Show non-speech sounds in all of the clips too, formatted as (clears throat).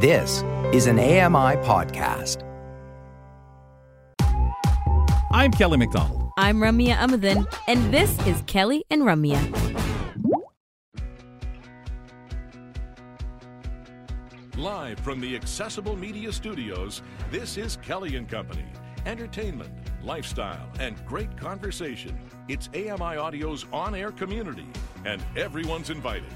This is an AMI podcast. I'm Kelly McDonald. I'm Ramya Amuthan, and this is Kelly and Ramya. Live from the Accessible Media Studios, this is Kelly and Company. Entertainment, lifestyle, and great conversation. It's AMI Audio's on air community, and everyone's invited.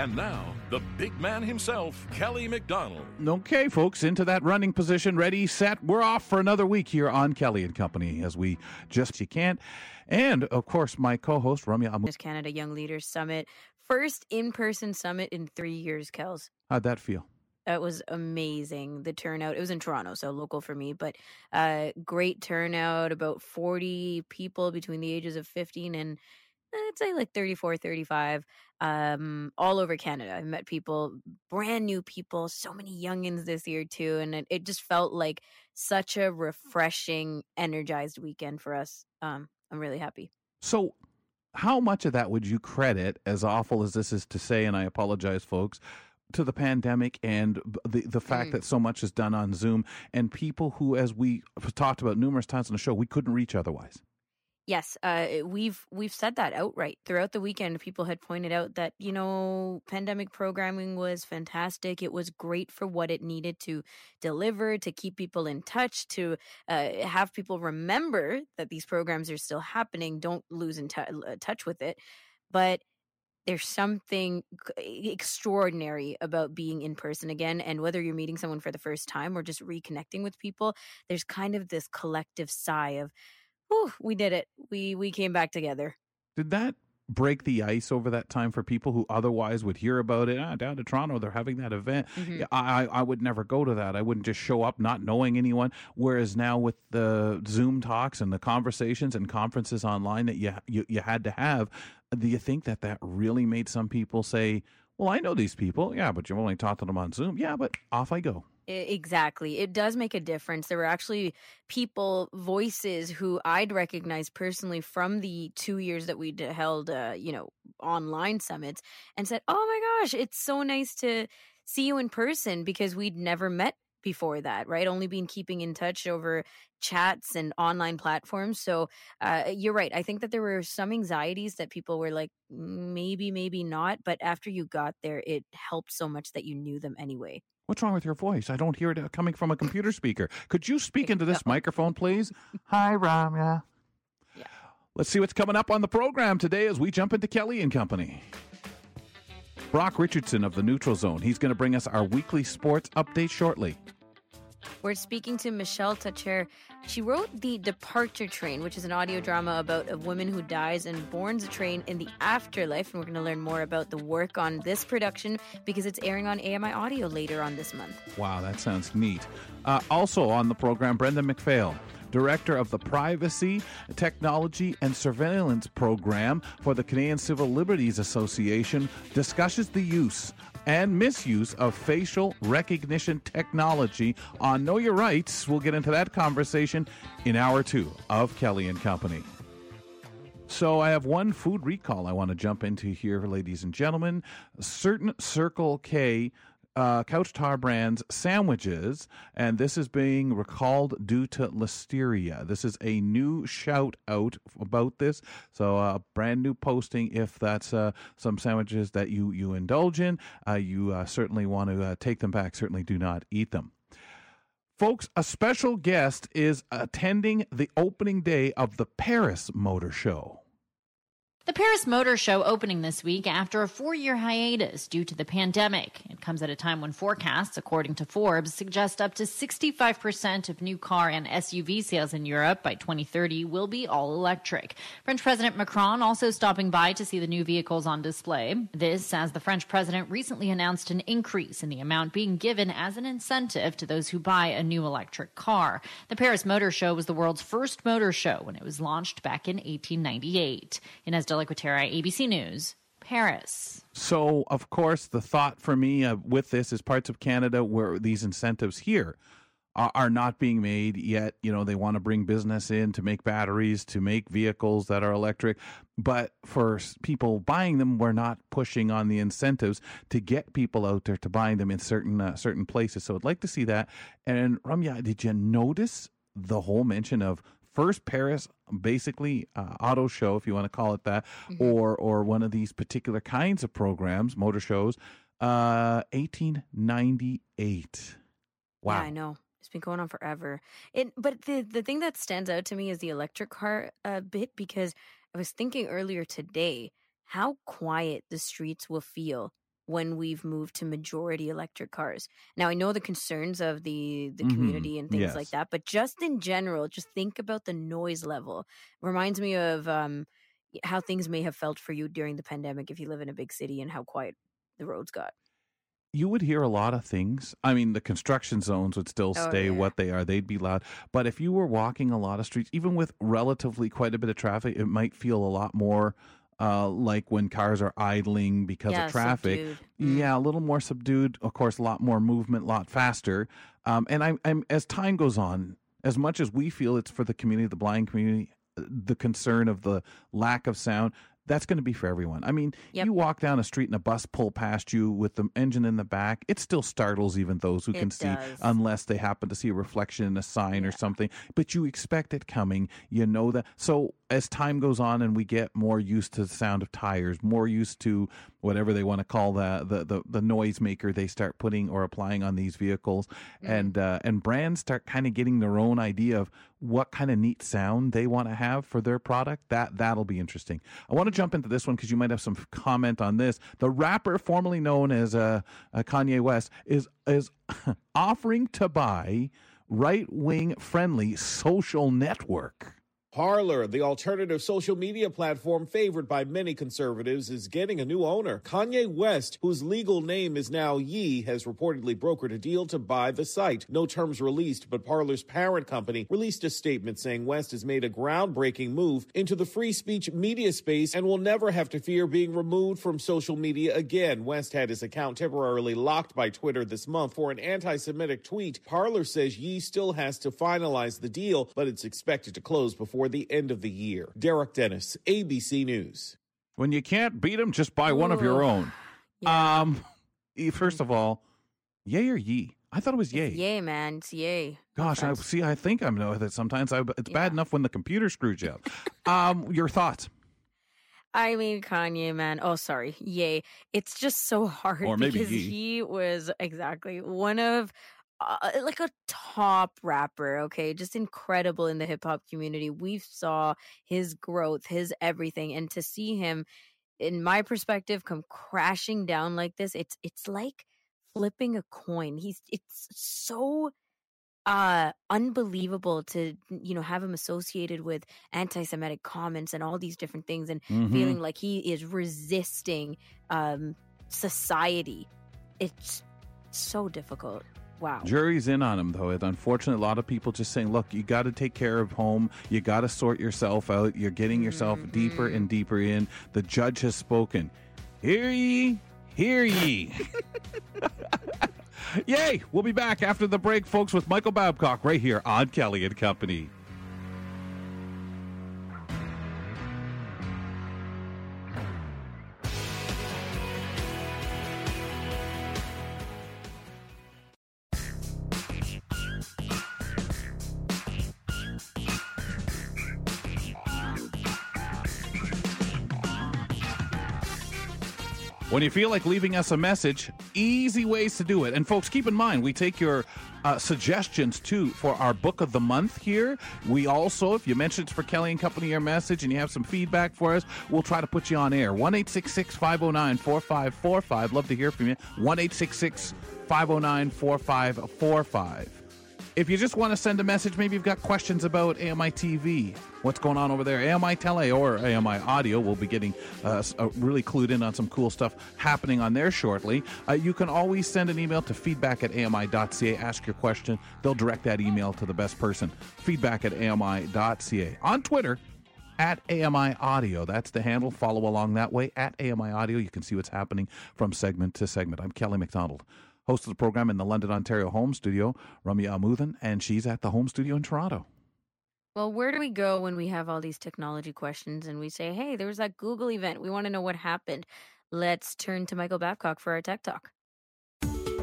And now, the big man himself, Kelly McDonald. Okay, folks, into that running position, ready, set. We're off for another week here on Kelly and Company as we just you can't. And of course, my co-host Ramya Amu. Miss Canada Young Leaders Summit, first in-person summit in three years. Kels, How'd that feel? That was amazing. The turnout. It was in Toronto, so local for me, but uh, great turnout. About forty people between the ages of fifteen and I'd say like 34, 35, um, all over Canada. I met people, brand new people, so many youngins this year too. And it, it just felt like such a refreshing, energized weekend for us. Um, I'm really happy. So, how much of that would you credit, as awful as this is to say, and I apologize, folks, to the pandemic and the the fact Mm. that so much is done on Zoom and people who, as we talked about numerous times on the show, we couldn't reach otherwise. Yes, uh, we've we've said that outright throughout the weekend. People had pointed out that you know pandemic programming was fantastic. It was great for what it needed to deliver, to keep people in touch, to uh, have people remember that these programs are still happening. Don't lose in uh, touch with it. But there's something extraordinary about being in person again, and whether you're meeting someone for the first time or just reconnecting with people, there's kind of this collective sigh of Whew, we did it. We we came back together. Did that break the ice over that time for people who otherwise would hear about it? Ah, down to Toronto, they're having that event. Mhm. I, I I would never go to that. I wouldn't just show up not knowing anyone. Whereas now with the Zoom talks and the conversations and conferences online that you you, you had to have, do you think that that really made some people say, "Well, I know these people, yeah, but you've only talked to them on Zoom, yeah, but off I go." Exactly. It does make a difference. There were actually people, voices who I'd recognize personally from the two years that we'd held, uh, you know, online summits and said, Oh my gosh, it's so nice to see you in person because we'd never met before that, right? Only been keeping in touch over chats and online platforms. So uh, you're right. I think that there were some anxieties that people were like, maybe, maybe not. But after you got there, it helped so much that you knew them anyway. What's wrong with your voice? I don't hear it uh, coming from a computer speaker. Could you speak into this microphone, please? (laughs) Hi, Ramya. Yeah. Let's see what's coming up on the program today as we jump into Kelly and Company. Brock Richardson of the Neutral Zone. He's going to bring us our weekly sports update shortly. We're speaking to Michelle Tacher. She wrote The Departure Train, which is an audio drama about a woman who dies and boards a train in the afterlife. And we're going to learn more about the work on this production because it's airing on AMI Audio later on this month. Wow, that sounds neat. Uh, also on the program, Brendan McPhail, Director of the Privacy, Technology, and Surveillance Program for the Canadian Civil Liberties Association, discusses the use and misuse of facial recognition technology on Know Your Rights. We'll get into that conversation in hour two of Kelly and Company. So I have one food recall I want to jump into here, ladies and gentlemen. Certain Circle K uh, Couche-Tard Brands sandwiches, and this is being recalled due to listeria. This is a new shout out about this. So, a uh, brand new posting. If that's uh, some sandwiches that you you indulge in, uh, you uh, certainly want to uh, take them back. Certainly, do not eat them. Folks, a special guest is attending the opening day of the Paris Motor Show. The Paris Motor Show opening this week after a four year hiatus due to the pandemic. It comes at a time when forecasts, according to Forbes, suggest up to 65% of new car and SUV sales in Europe by 2030 will be all electric. French President Macron also stopping by to see the new vehicles on display. This, as the French president recently announced an increase in the amount being given as an incentive to those who buy a new electric car. The Paris Motor Show was the world's first motor show when it was launched back in 1898. Ines de la Cuetara, ABC News, Paris. So, of course, the thought for me uh, with this is parts of Canada where these incentives here are, are not being made yet. You know, they want to bring business in to make batteries, to make vehicles that are electric. But for people buying them, we're not pushing on the incentives to get people out there to buying them in certain uh, certain places. So I'd like to see that. And Ramya, did you notice the whole mention of first Paris, basically uh, auto show, if you want to call it that, or or one of these particular kinds of programs, motor shows, uh, 1898. Wow. Yeah, I know. It's been going on forever. It, but the the thing that stands out to me is the electric car uh, bit because I was thinking earlier today how quiet the streets will feel when we've moved to majority electric cars. Now I know the concerns of the the Mhm. community and things Yes. like that, but just in general, just think about the noise level. Reminds me of um how things may have felt for you during the pandemic if you live in a big city and how quiet the roads got. you would hear a lot of things. I mean, the construction zones would still Oh, stay yeah. what they are. They'd be loud. But if you were walking a lot of streets, even with relatively quite a bit of traffic, it might feel a lot more uh, like when cars are idling because yeah, of traffic. subdued. Mm. Yeah, a little more subdued. Of course, a lot more movement, a lot faster. Um, and I'm, I'm as time goes on, as much as we feel it's for the community, the blind community, uh, the concern of the lack of sound. That's going to be for everyone. I mean, Yep. you walk down a street and a bus pull past you with the engine in the back. It still startles even those who It can see, does. unless they happen to see a reflection in a sign or something. But you expect it coming. You know that. So as time goes on and we get more used to the sound of tires, more used to whatever they want to call the the the, the noise maker they start putting or applying on these vehicles, Mm-hmm. and uh, and brands start kind of getting their own idea of what kind of neat sound they want to have for their product. That that'll be interesting. I want to jump into this one because you might have some comment on this. The rapper formerly known as uh, uh, Kanye West is is (laughs) offering to buy right wing friendly social network. Parler, the alternative social media platform favored by many conservatives, is getting a new owner. Kanye West, whose legal name is now Ye, has reportedly brokered a deal to buy the site. No terms released, but Parler's parent company released a statement saying West has made a groundbreaking move into the free speech media space and will never have to fear being removed from social media again. West had his account temporarily locked by Twitter this month for an anti Semitic tweet. Parler says Ye still has to finalize the deal, but it's expected to close before the end of the year. Derek Dennis, ABC News. When you can't beat them, just buy one of your own. (sighs) Yeah. Um, e- first of all, yay or ye? I thought it was yay. Yay, man. It's yay. Gosh, I see. I think I'm know that sometimes. I, it's Yeah. bad enough when the computer screws you up. um, your thoughts? I mean, Kanye, man. Oh, sorry. Yay. It's just so hard Or maybe because Ye. he was exactly one of uh, like a top rapper, okay? Just incredible in the hip hop community. We saw his growth, his everything, and to see him in my perspective come crashing down like this, it's it's like flipping a coin. He's it's so uh unbelievable to you know have him associated with anti-semitic comments and all these different things and Mhm. feeling like he is resisting um society it's so difficult wow Jury's in on him, though. Unfortunately, a lot of people just saying, look, you got to take care of home. You got to sort yourself out. You're getting yourself mm-hmm. deeper and deeper in. The judge has spoken. Hear ye, hear ye. (laughs) Yay! We'll be back after the break, folks, with Michael Babcock right here on Kelly and Company. When you feel like leaving us a message, easy ways to do it. And folks, keep in mind, we take your uh, suggestions too for our book of the month here. We also, if you mention it's for Kelly and Company your message and you have some feedback for us, we'll try to put you on air. 1 509 4545. Love to hear from you. 1 509 4545. If you just want to send a message, maybe you've got questions about AMI TV, what's going on over there, AMI Tele or AMI Audio, we'll be getting uh, uh, really clued in on some cool stuff happening on there shortly. Uh, you can always send an email to feedback at AMI.ca, ask your question. They'll direct that email to the best person. Feedback at AMI.ca. On Twitter, at AMI Audio. That's the handle. Follow along that way at AMI Audio. You can see what's happening from segment to segment. I'm Kelly McDonald, Host of the program in the London, Ontario home studio, Ramya Amuthan, and she's at the home studio in Toronto. Well, where do we go when we have all these technology questions and we say, hey, there was that Google event. We want to know what happened. Let's turn to Michael Babcock for our tech talk.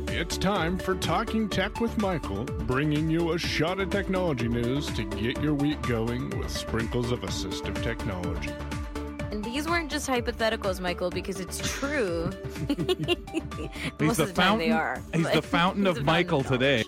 It's time for Talking Tech with Michael, bringing you a shot of technology news to get your week going with sprinkles of assistive technology. And these weren't just hypotheticals, Michael, because it's true. (laughs) (laughs) he's the, the fountain. they are. He's the (laughs) fountain of Michael today.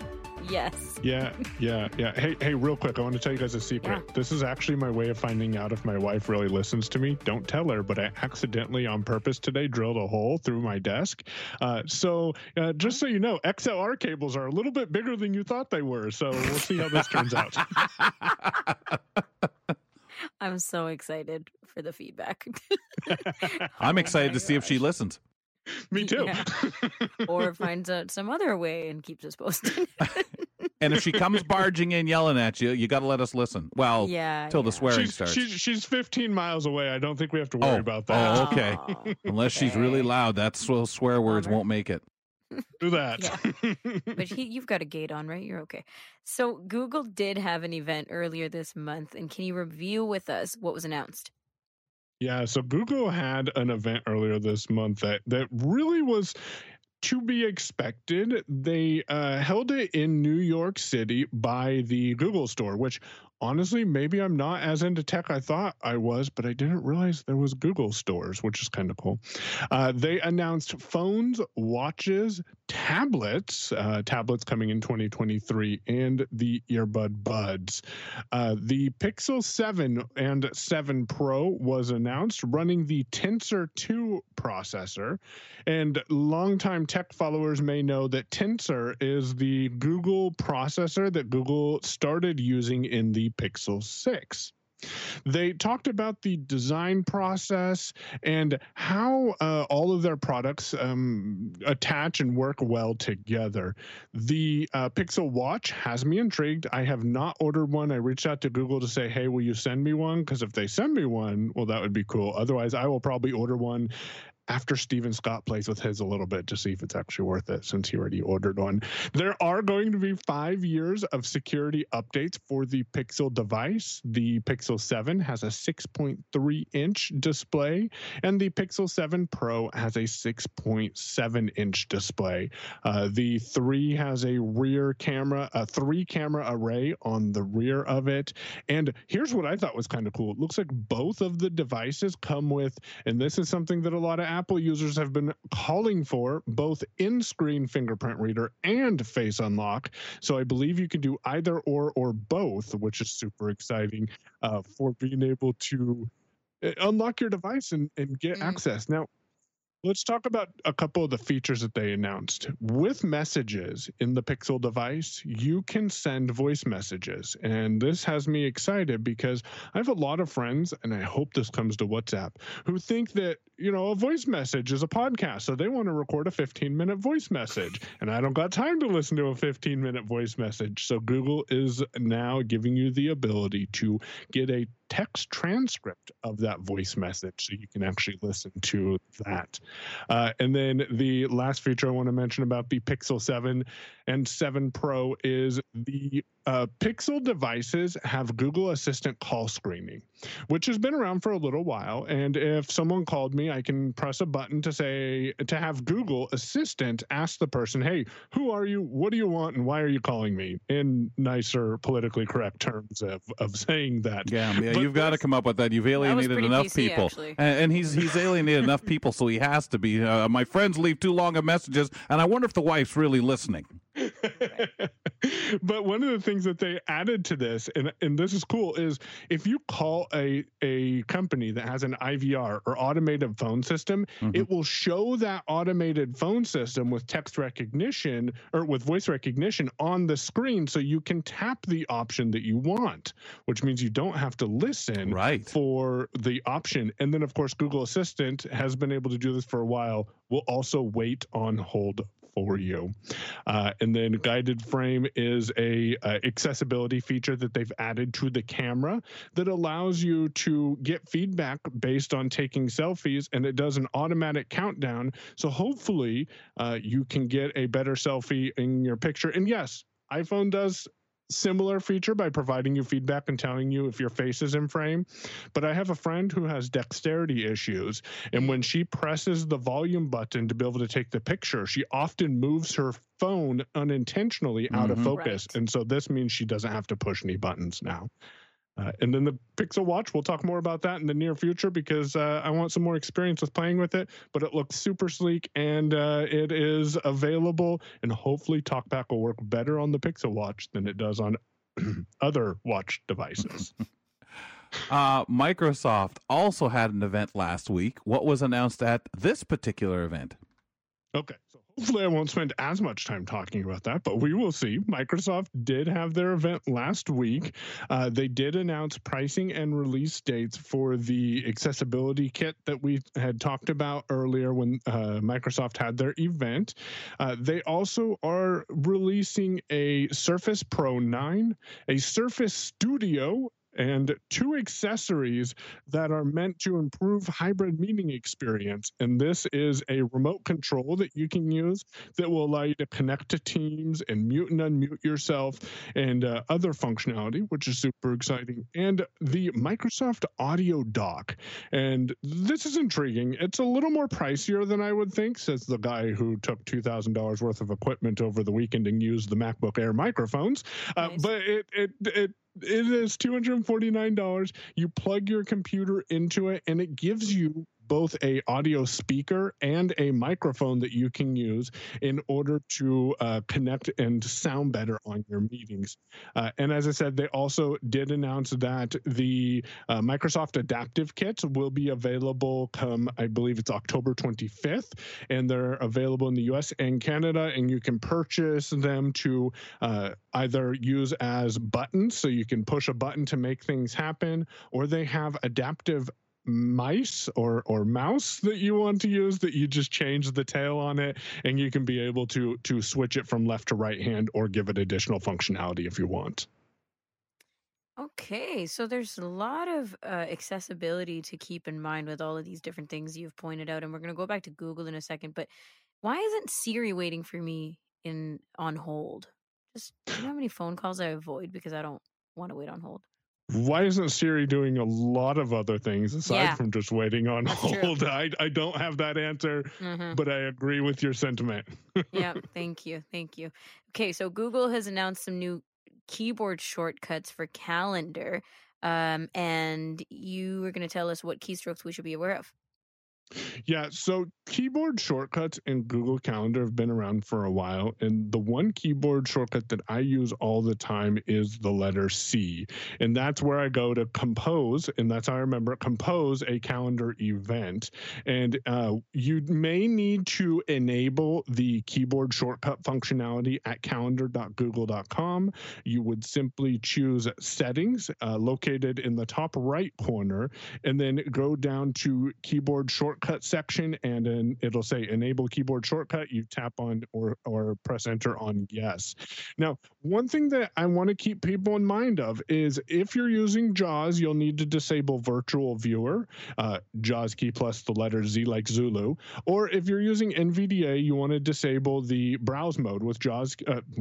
Yes. Yeah, yeah, yeah. Hey, hey, real quick, I want to tell you guys a secret. Yeah. This is actually my way of finding out if my wife really listens to me. Don't tell her, but I accidentally, on purpose today, drilled a hole through my desk. Uh, so, uh, just so you know, XLR cables are a little bit bigger than you thought they were. So we'll see how this turns out. I'm so excited for the feedback. (laughs) (laughs) Oh I'm excited oh to see gosh. if she listens. Me too. Yeah. or finds out uh, some other way and keeps us posted. (laughs) and if she comes barging in yelling at you, you got to let us listen. Well, yeah, till yeah. the swearing she's, starts. She's, she's 15 miles away. I don't think we have to worry oh, about that. Oh, okay. Oh, Unless she's really loud, that's swear words won't make it. Do that. Yeah. but he, you've got a gate on, right? You're okay. So Google did have an event earlier this month, and can you review with us what was announced? Yeah, so Google had an event earlier this month that that really was to be expected. They uh, held it in New York City by the Google store, which honestly, maybe I'm not as into tech I thought I was, but I didn't realize there was Google stores, which is kind of cool. Uh, they announced phones, watches, tablets, uh, tablets coming in 2023, and the earbud buds. Uh, the Pixel 7 and 7 Pro was announced running the Tensor 2 processor. And longtime tech followers may know that Tensor is the Google processor that Google started using in the Pixel 6. They talked about the design process and how uh, all of their products um, attach and work well together. The uh, Pixel Watch has me intrigued. I have not ordered one. I reached out to Google to say, hey, will you send me one? Because if they send me one, well, that would be cool. Otherwise, I will probably order one after Steven Scott plays with his a little bit to see if it's actually worth it since he already ordered one. There are going to be five years of security updates for the Pixel device. The Pixel 7 has a 6.3 inch display, and the Pixel 7 Pro has a 6.7 inch display. Uh, the 3 has a rear camera, a three camera array on the rear of it. And here's what I thought was kind of cool it looks like both of the devices come with, and this is something that a lot of Apple users have been calling for both in screen fingerprint reader and face unlock. So I believe you can do either or or both, which is super exciting uh, for being able to uh, unlock your device and, and get mm. access. Now, Let's talk about a couple of the features that they announced. With messages in the Pixel device, you can send voice messages. And this has me excited because I have a lot of friends, and I hope this comes to WhatsApp, who think that, you know, a voice message is a podcast. So they want to record a 15 minute voice message. And I don't got time to listen to a 15 minute voice message. So Google is now giving you the ability to get a text transcript of that voice message so you can actually listen to that. Uh, and then the last feature I want to mention about the Pixel 7 and 7 Pro is the uh, Pixel devices have Google Assistant call screening, which has been around for a little while. And if someone called me, I can press a button to say, to have Google Assistant ask the person, hey, who are you? What do you want? And why are you calling me? In nicer, politically correct terms of, of saying that. Yeah, yeah you've got to come up with that. You've alienated enough PC, people. And, and, he's, he's alienated enough people, so he has to be. Uh, my friends leave too long of messages, and I wonder if the wife's really listening. (laughs) but one of the things that they added to this, and and this is cool, is if you call a a company that has an IVR or automated phone system, mm-hmm. it will show that automated phone system with text recognition or with voice recognition on the screen, so you can tap the option that you want, which means you don't have to listen right. for the option. And then of course Google Assistant has been able to do this for a while. Will also wait on hold for you. Uh, and then guided frame is a uh, accessibility feature that they've added to the camera that allows you to get feedback based on taking selfies, and it does an automatic countdown. So hopefully, uh, you can get a better selfie in your picture. And yes, iPhone does similar feature by providing you feedback and telling you if your face is in frame. But I have a friend who has dexterity issues. And when she presses the volume button to be able to take the picture, she often moves her phone unintentionally out mm-hmm. of focus. Right. And so this means she doesn't have to push any buttons now. Uh, and then the Pixel Watch, we'll talk more about that in the near future because uh, I want some more experience with playing with it. But it looks super sleek and uh, it is available. And hopefully, TalkBack will work better on the Pixel Watch than it does on (clears throat) other watch devices. (laughs) Uh, Microsoft also had an event last week. What was announced at this particular event? Okay. Hopefully I won't spend as much time talking about that, but we will see. Microsoft did have their event last week. Uh, they did announce pricing and release dates for the accessibility kit that we had talked about earlier when uh, Microsoft had their event. Uh, they also are releasing a Surface Pro 9, a Surface Studio, and two accessories that are meant to improve hybrid meeting experience. And this is a remote control that you can use that will allow you to connect to Teams and mute and unmute yourself and uh, other functionality, which is super exciting. And the Microsoft Audio Dock. And this is intriguing. It's a little more pricier than I would think, says the guy who took $2,000 worth of equipment over the weekend and used the MacBook Air microphones. Uh, nice. But it, it, it it is $249. You plug your computer into it and it gives you both a audio speaker and a microphone that you can use in order to uh, connect and sound better on your meetings. Uh, and as I said, they also did announce that the uh, Microsoft Adaptive Kits will be available come, I believe it's October 25th, and they're available in the US and Canada, and you can purchase them to uh, either use as buttons, so you can push a button to make things happen, or they have adaptive mice or or mouse that you want to use that you just change the tail on it and you can be able to to switch it from left to right hand or give it additional functionality if you want. Okay so there's a lot of uh, accessibility to keep in mind with all of these different things you've pointed out and we're going to go back to google in a second but why isn't siri waiting for me in on hold? Just you know how many phone calls i avoid because i don't want to wait on hold why isn't Siri doing a lot of other things aside yeah. from just waiting on That's hold? (laughs) I, I don't have that answer, mm-hmm. but I agree with your sentiment. (laughs) yeah, thank you. Thank you. Okay, so Google has announced some new keyboard shortcuts for calendar. Um, and you were going to tell us what keystrokes we should be aware of. Yeah, so keyboard shortcuts in Google Calendar have been around for a while. And the one keyboard shortcut that I use all the time is the letter C. And that's where I go to compose. And that's how I remember compose a calendar event. And uh, you may need to enable the keyboard shortcut functionality at calendar.google.com. You would simply choose settings uh, located in the top right corner and then go down to keyboard shortcut section and then it'll say enable keyboard shortcut. You tap on or or press enter on yes. Now, one thing that I want to keep people in mind of is if you're using JAWS, you'll need to disable virtual viewer, uh, JAWS key plus the letter Z like Zulu. Or if you're using NVDA, you want to disable the browse mode with JAWS uh, (laughs)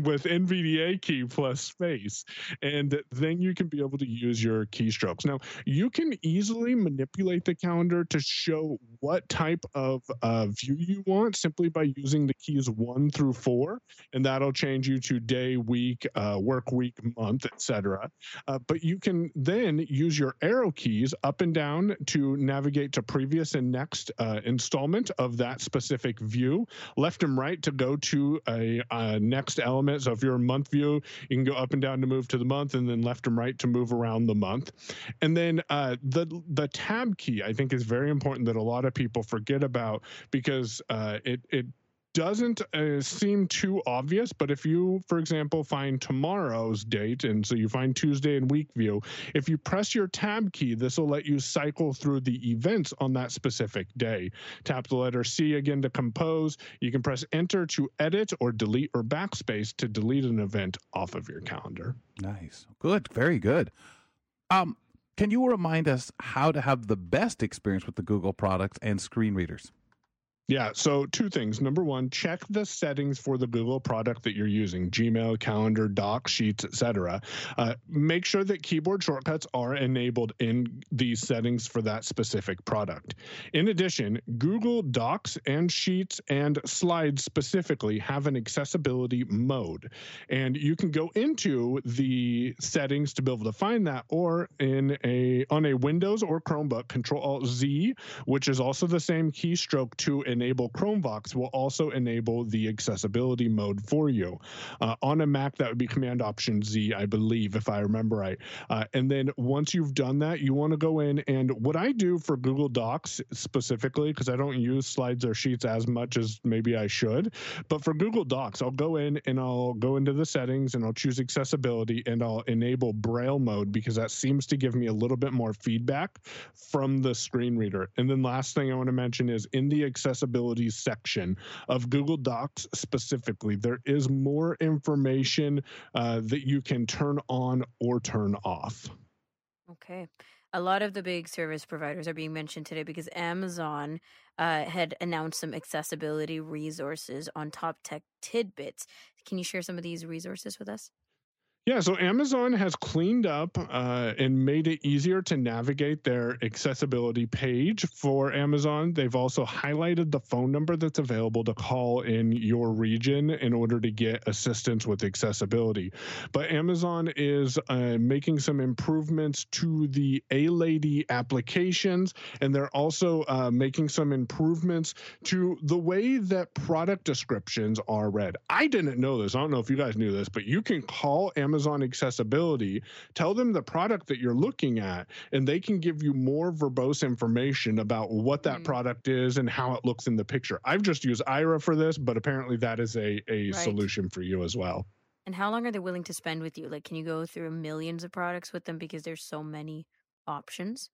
with NVDA key plus space, and then you can be able to use your keystrokes. Now, you can easily manipulate the calendar to show what type of uh, view you want simply by using the keys one through four, and that'll change you to day, week, uh, work week, month, etc. Uh, but you can then use your arrow keys up and down to navigate to previous and next uh, installment of that specific view, left and right to go to a, a next element. So if you're a month view, you can go up and down to move to the month, and then left and right to move around the month. And then uh, the the tab key I think is very important that a lot of people forget about because uh, it it doesn't uh, seem too obvious, but if you, for example, find tomorrow's date, and so you find Tuesday in week view, if you press your tab key, this will let you cycle through the events on that specific day. Tap the letter C again to compose. You can press enter to edit or delete or backspace to delete an event off of your calendar. Nice. Good. Very good. Um, can you remind us how to have the best experience with the Google products and screen readers? Yeah, so two things. Number one, check the settings for the Google product that you're using, Gmail, Calendar, Docs, Sheets, etc. Uh, make sure that keyboard shortcuts are enabled in these settings for that specific product. In addition, Google Docs and Sheets and Slides specifically have an accessibility mode, and you can go into the settings to be able to find that, or in a on a Windows or Chromebook, Control Alt Z, which is also the same keystroke to enable Chromevox will also enable the accessibility mode for you. Uh, on a Mac, that would be Command Option Z, I believe, if I remember right. Uh, and then once you've done that, you want to go in and what I do for Google Docs specifically, because I don't use slides or sheets as much as maybe I should, but for Google Docs, I'll go in and I'll go into the settings and I'll choose accessibility and I'll enable Braille mode because that seems to give me a little bit more feedback from the screen reader. And then last thing I want to mention is in the accessibility accessibility section of Google Docs specifically, there is more information uh, that you can turn on or turn off. Okay. A lot of the big service providers are being mentioned today because Amazon uh, had announced some accessibility resources on top tech tidbits. Can you share some of these resources with us? Yeah, so Amazon has cleaned up uh, and made it easier to navigate their accessibility page for Amazon. They've also highlighted the phone number that's available to call in your region in order to get assistance with accessibility. But Amazon is uh, making some improvements to the A Lady applications, and they're also uh, making some improvements to the way that product descriptions are read. I didn't know this. I don't know if you guys knew this, but you can call Amazon Amazon accessibility, tell them the product that you're looking at, and they can give you more verbose information about what that mm. product is and how it looks in the picture. I've just used Aira for this, but apparently that is a, a right. solution for you as well. And how long are they willing to spend with you? Like, can you go through millions of products with them because there's so many options?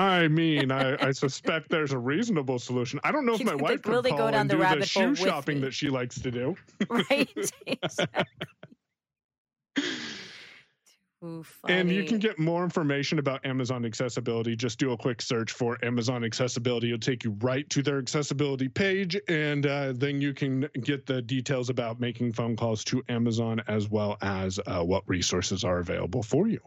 I mean, I, (laughs) I, suspect there's a reasonable solution. I don't know if my wife could call and do the shoe shopping that she likes to do. (laughs) Right. (laughs) Exactly. (laughs) Ooh, and you can get more information about Amazon accessibility. Just do a quick search for Amazon accessibility. It'll take you right to their accessibility page, and uh, then you can get the details about making phone calls to Amazon as well as uh, what resources are available for you.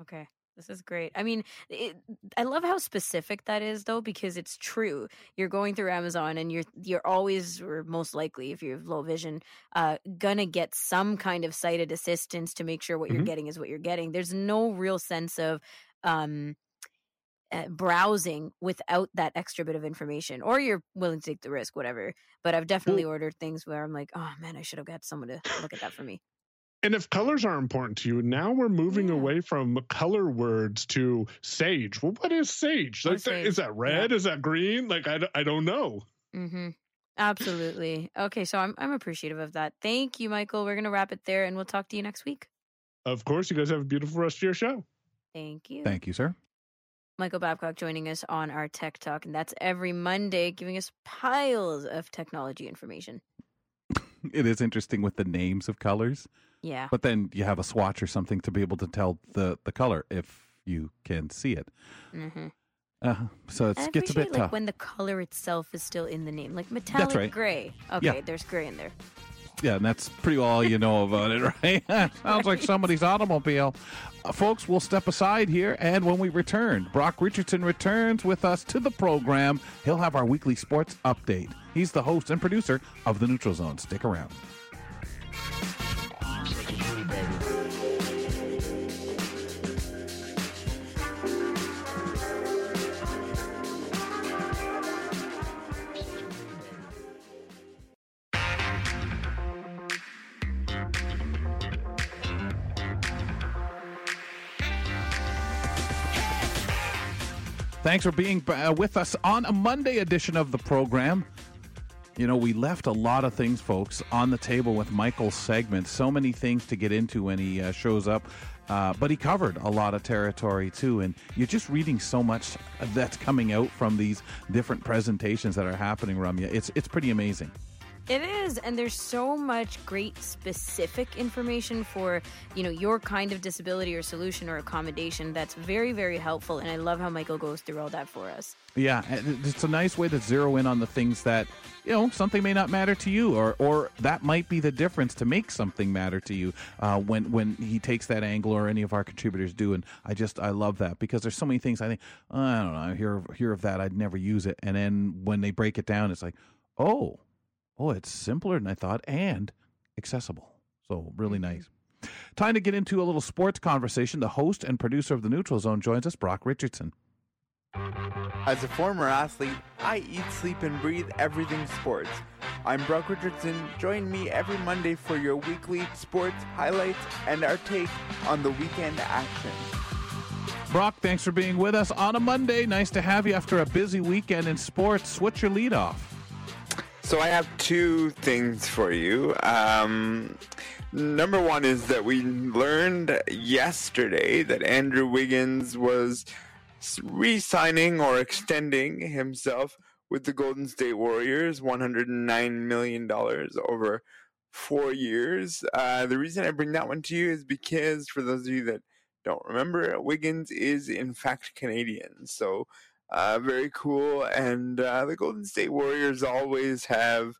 Okay. This is great. I mean, it, I love how specific that is, though, because it's true. You're going through Amazon, and you're you're always, or most likely, if you have low vision, uh, gonna get some kind of sighted assistance to make sure what mm-hmm. you're getting is what you're getting. There's no real sense of um, uh, browsing without that extra bit of information, or you're willing to take the risk, whatever. But I've definitely ordered things where I'm like, oh man, I should have got someone to look at that for me. And if colors are important to you, now we're moving yeah. away from color words to sage. Well, what is sage? Like, sage. Is that red? Yeah. Is that green? Like, I, I don't know. Mm-hmm. Absolutely. Okay, so I'm I'm appreciative of that. Thank you, Michael. We're gonna wrap it there, and we'll talk to you next week. Of course. You guys have a beautiful rest of your show. Thank you. Thank you, sir. Michael Babcock joining us on our Tech Talk, and that's every Monday, giving us piles of technology information. (laughs) it is interesting with the names of colors. Yeah. But then you have a swatch or something to be able to tell the the color if you can see it. Mm-hmm. Uh, so it gets a bit like tough when the color itself is still in the name, like metallic right. gray. Okay, yeah. there's gray in there. Yeah, and that's pretty all you know about it, (laughs) right? (laughs) Sounds right. like somebody's automobile. Uh, folks, we'll step aside here, and when we return, Brock Richardson returns with us to the program. He'll have our weekly sports update. He's the host and producer of the Neutral Zone. Stick around. Thanks for being uh, with us on a Monday edition of the program. You know, we left a lot of things, folks, on the table with Michael's segment. So many things to get into when he uh, shows up. Uh, but he covered a lot of territory too, and you're just reading so much that's coming out from these different presentations that are happening, Ramya. It's it's pretty amazing. It is, and there's so much great specific information for you know your kind of disability or solution or accommodation. That's very very helpful, and I love how Michael goes through all that for us. Yeah, it's a nice way to zero in on the things that you know something may not matter to you, or or that might be the difference to make something matter to you uh, when when he takes that angle, or any of our contributors do. And I just I love that because there's so many things I think oh, I don't know I hear hear of that I'd never use it, and then when they break it down, it's like oh oh, it's simpler than I thought and accessible. So, really mm-hmm. nice. Time to get into a little sports conversation. The host and producer of the Neutral Zone joins us, Brock Richardson. As a former athlete, I eat, sleep, and breathe everything sports. I'm Brock Richardson. Join me every Monday for your weekly sports highlights and our take on the weekend action. Brock, thanks for being with us on a Monday. Nice to have you after a busy weekend in sports. What's your lead off? So I have two things for you. Um, number one is that we learned yesterday that Andrew Wiggins was re-signing or extending himself with the Golden State Warriors, $109 million over four years. Uh, the reason I bring that one to you is because, for those of you that don't remember, Wiggins is in fact Canadian. So uh, very cool. And uh, the Golden State Warriors always have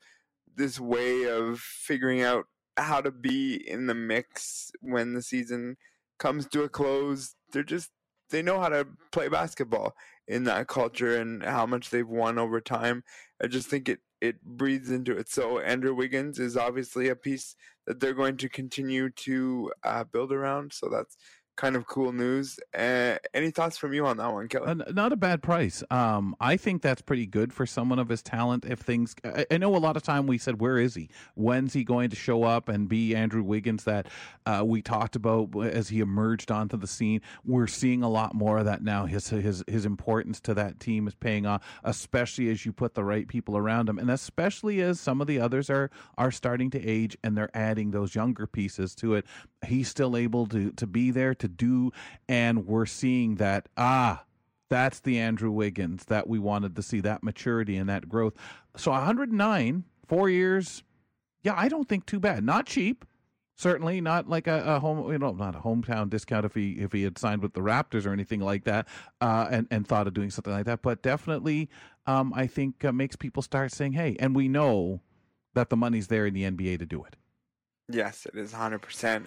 this way of figuring out how to be in the mix when the season comes to a close. They're just they know how to play basketball in that culture and how much they've won over time. I just think it it breathes into it. So Andrew Wiggins is obviously a piece that they're going to continue to uh, build around. So that's kind of cool news. Uh, any thoughts from you on that one, Kelly? Uh, not a bad price. Um, I think that's pretty good for someone of his talent. If things, I, I, know a lot of time we said, where is he? When's he going to show up and be Andrew Wiggins that uh, we talked about as he emerged onto the scene? We're seeing a lot more of that now. His his his importance to that team is paying off, especially as you put the right people around him, and especially as some of the others are are starting to age and they're adding those younger pieces to it. He's still able to to be there to do. And we're seeing that, ah, that's the Andrew Wiggins that we wanted to see, that maturity and that growth. So 109, four years, yeah, I don't think too bad. Not cheap. Certainly not like a, a, home, you know, not a hometown discount if he if he had signed with the Raptors or anything like that, uh, and and thought of doing something like that. But definitely, um, I think uh, makes people start saying, "Hey," and we know that the money's there in the NBA to do it. Yes, it is hundred percent,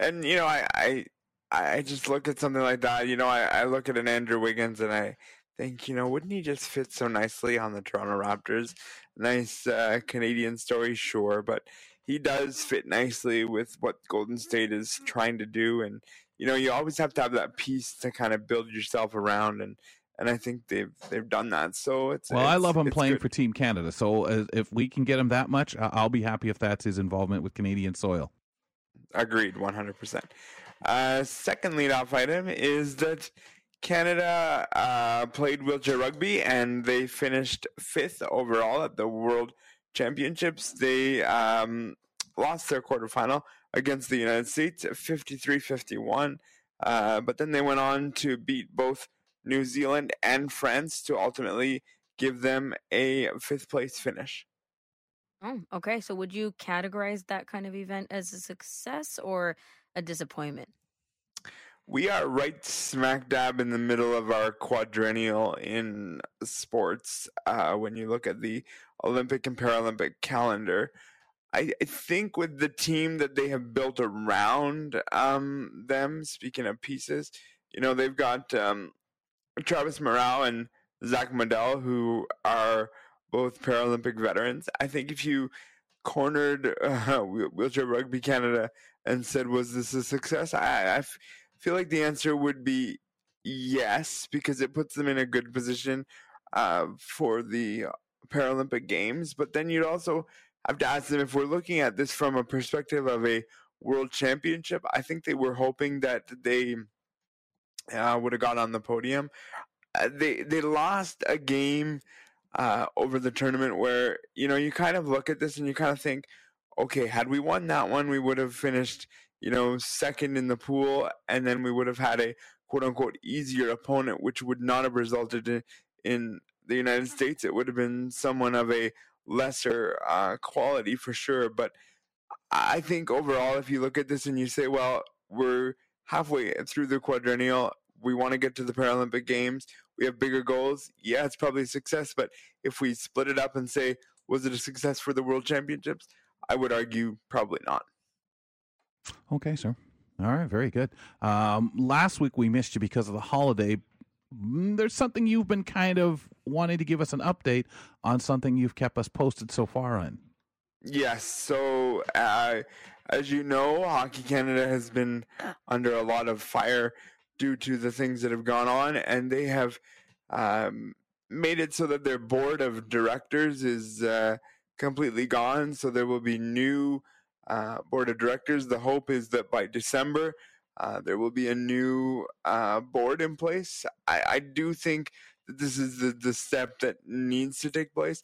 and you know, I, I I just look at something like that. You know, I, I look at an Andrew Wiggins and I think, you know, wouldn't he just fit so nicely on the Toronto Raptors? Nice uh, Canadian story, sure, but he does fit nicely with what Golden State is trying to do. And, you know, you always have to have that piece to kind of build yourself around. And, and I think they've they've done that. So it's well, it's, I love him playing good. for Team Canada. So uh, if we can get him that much, I'll be happy if that's his involvement with Canadian soil. Agreed, one hundred percent. Uh, second leadoff item is that Canada uh, played wheelchair rugby and they finished fifth overall at the World Championships. They um, lost their quarterfinal against the United States 53 51. Uh, but then they went on to beat both New Zealand and France to ultimately give them a fifth place finish. Oh, okay. So would you categorize that kind of event as a success or a disappointment? We are right smack dab in the middle of our quadrennial in sports. Uh, when you look at the Olympic and Paralympic calendar, I, I think with the team that they have built around um, them, speaking of pieces, you know, they've got um, Travis Murao and Zak Madell, who are both Paralympic veterans. I think if you cornered (laughs) uh, Wheelchair Rugby Canada and said, "Was this a success?" I, I f- feel like the answer would be yes, because it puts them in a good position uh, for the Paralympic Games. But then you'd also have to ask them if we're looking at this from a perspective of a World Championship. I think they were hoping that they uh, would have got on the podium. Uh, they they lost a game uh, over the tournament where you know you kind of look at this and you kind of think, okay, had we won that one, we would have finished you know second in the pool, and then we would have had a quote unquote easier opponent, which would not have resulted in, in the United States. It would have been someone of a lesser uh, quality for sure. But I think overall, if you look at this and you say, well, we're halfway through the quadrennial, we want to get to the Paralympic Games, we have bigger goals. Yeah, it's probably a success. But if we split it up and say, was it a success for the World Championships? I would argue probably not. Okay, sir. All right, very good. Um, last week we missed you because of the holiday. Mm, there's something you've been kind of wanting to give us an update on something you've kept us posted so far on. Yes. So, uh, as you know, Hockey Canada has been under a lot of fire due to the things that have gone on, and they have um, made it so that their board of directors is uh, completely gone. So there will be new uh, board of directors. The hope is that by December, uh, there will be a new uh, board in place. I, I do think that this is the, the step that needs to take place.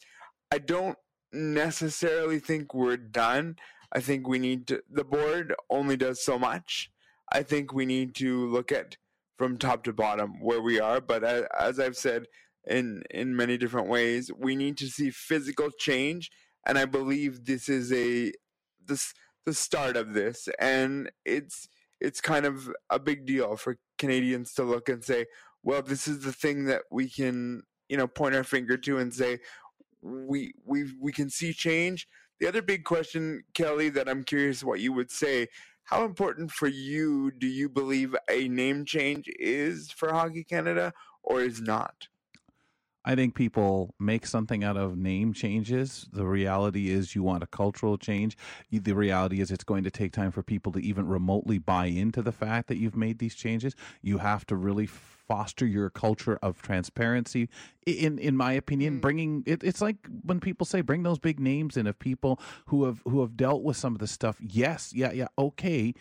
I don't necessarily think we're done. I think we need to, the board only does so much. I think we need to look at from top to bottom where we are. But as, as I've said in in many different ways, we need to see physical change, and I believe this is a this the start of this, and it's it's kind of a big deal for Canadians to look and say, well, this is the thing that we can you know point our finger to and say we we we can see change. The other big question, Kelly, that I'm curious what you would say. How important for you do you believe a name change is for Hockey Canada or is not? I think people make something out of name changes. The reality is, you want a cultural change. The reality is, it's going to take time for people to even remotely buy into the fact that you've made these changes. You have to really foster your culture of transparency. In in my opinion, mm. bringing it, it's like when people say bring those big names in of people who have who have dealt with some of the stuff. Yes, yeah, yeah, okay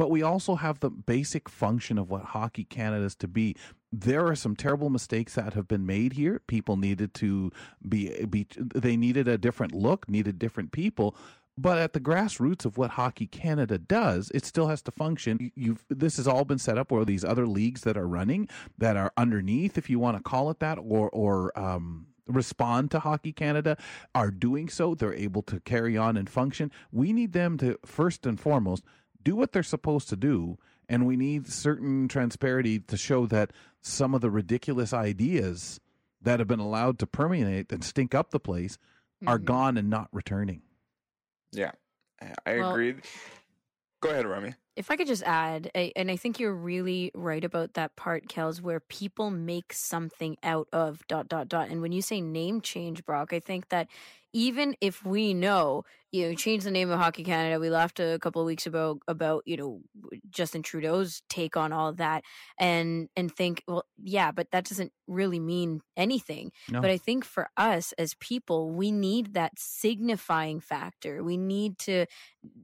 but we also have the basic function of what Hockey Canada is to be. There are some terrible mistakes that have been made here. People needed to be, be they needed a different look, needed different people. But at the grassroots of what Hockey Canada does, it still has to function. You've this has all been set up where these other leagues that are running that are underneath, if you want to call it that, or or um, respond to Hockey Canada are doing so. They're able to carry on and function. We need them to first and foremost do what they're supposed to do and we need certain transparency to show that some of the ridiculous ideas that have been allowed to permeate and stink up the place mm-hmm. are gone and not returning. Yeah, I well, agree. Go ahead, Rami. If I could just add, and I think you're really right about that part, Kels, where people make something out of dot dot dot. And when you say name change, Brock, I think that even if we know, you know, change the name of Hockey Canada, we laughed a couple of weeks ago about, you know, Justin Trudeau's take on all of that and and think, well, yeah, but that doesn't really mean anything. No. But I think for us as people, we need that signifying factor. We need to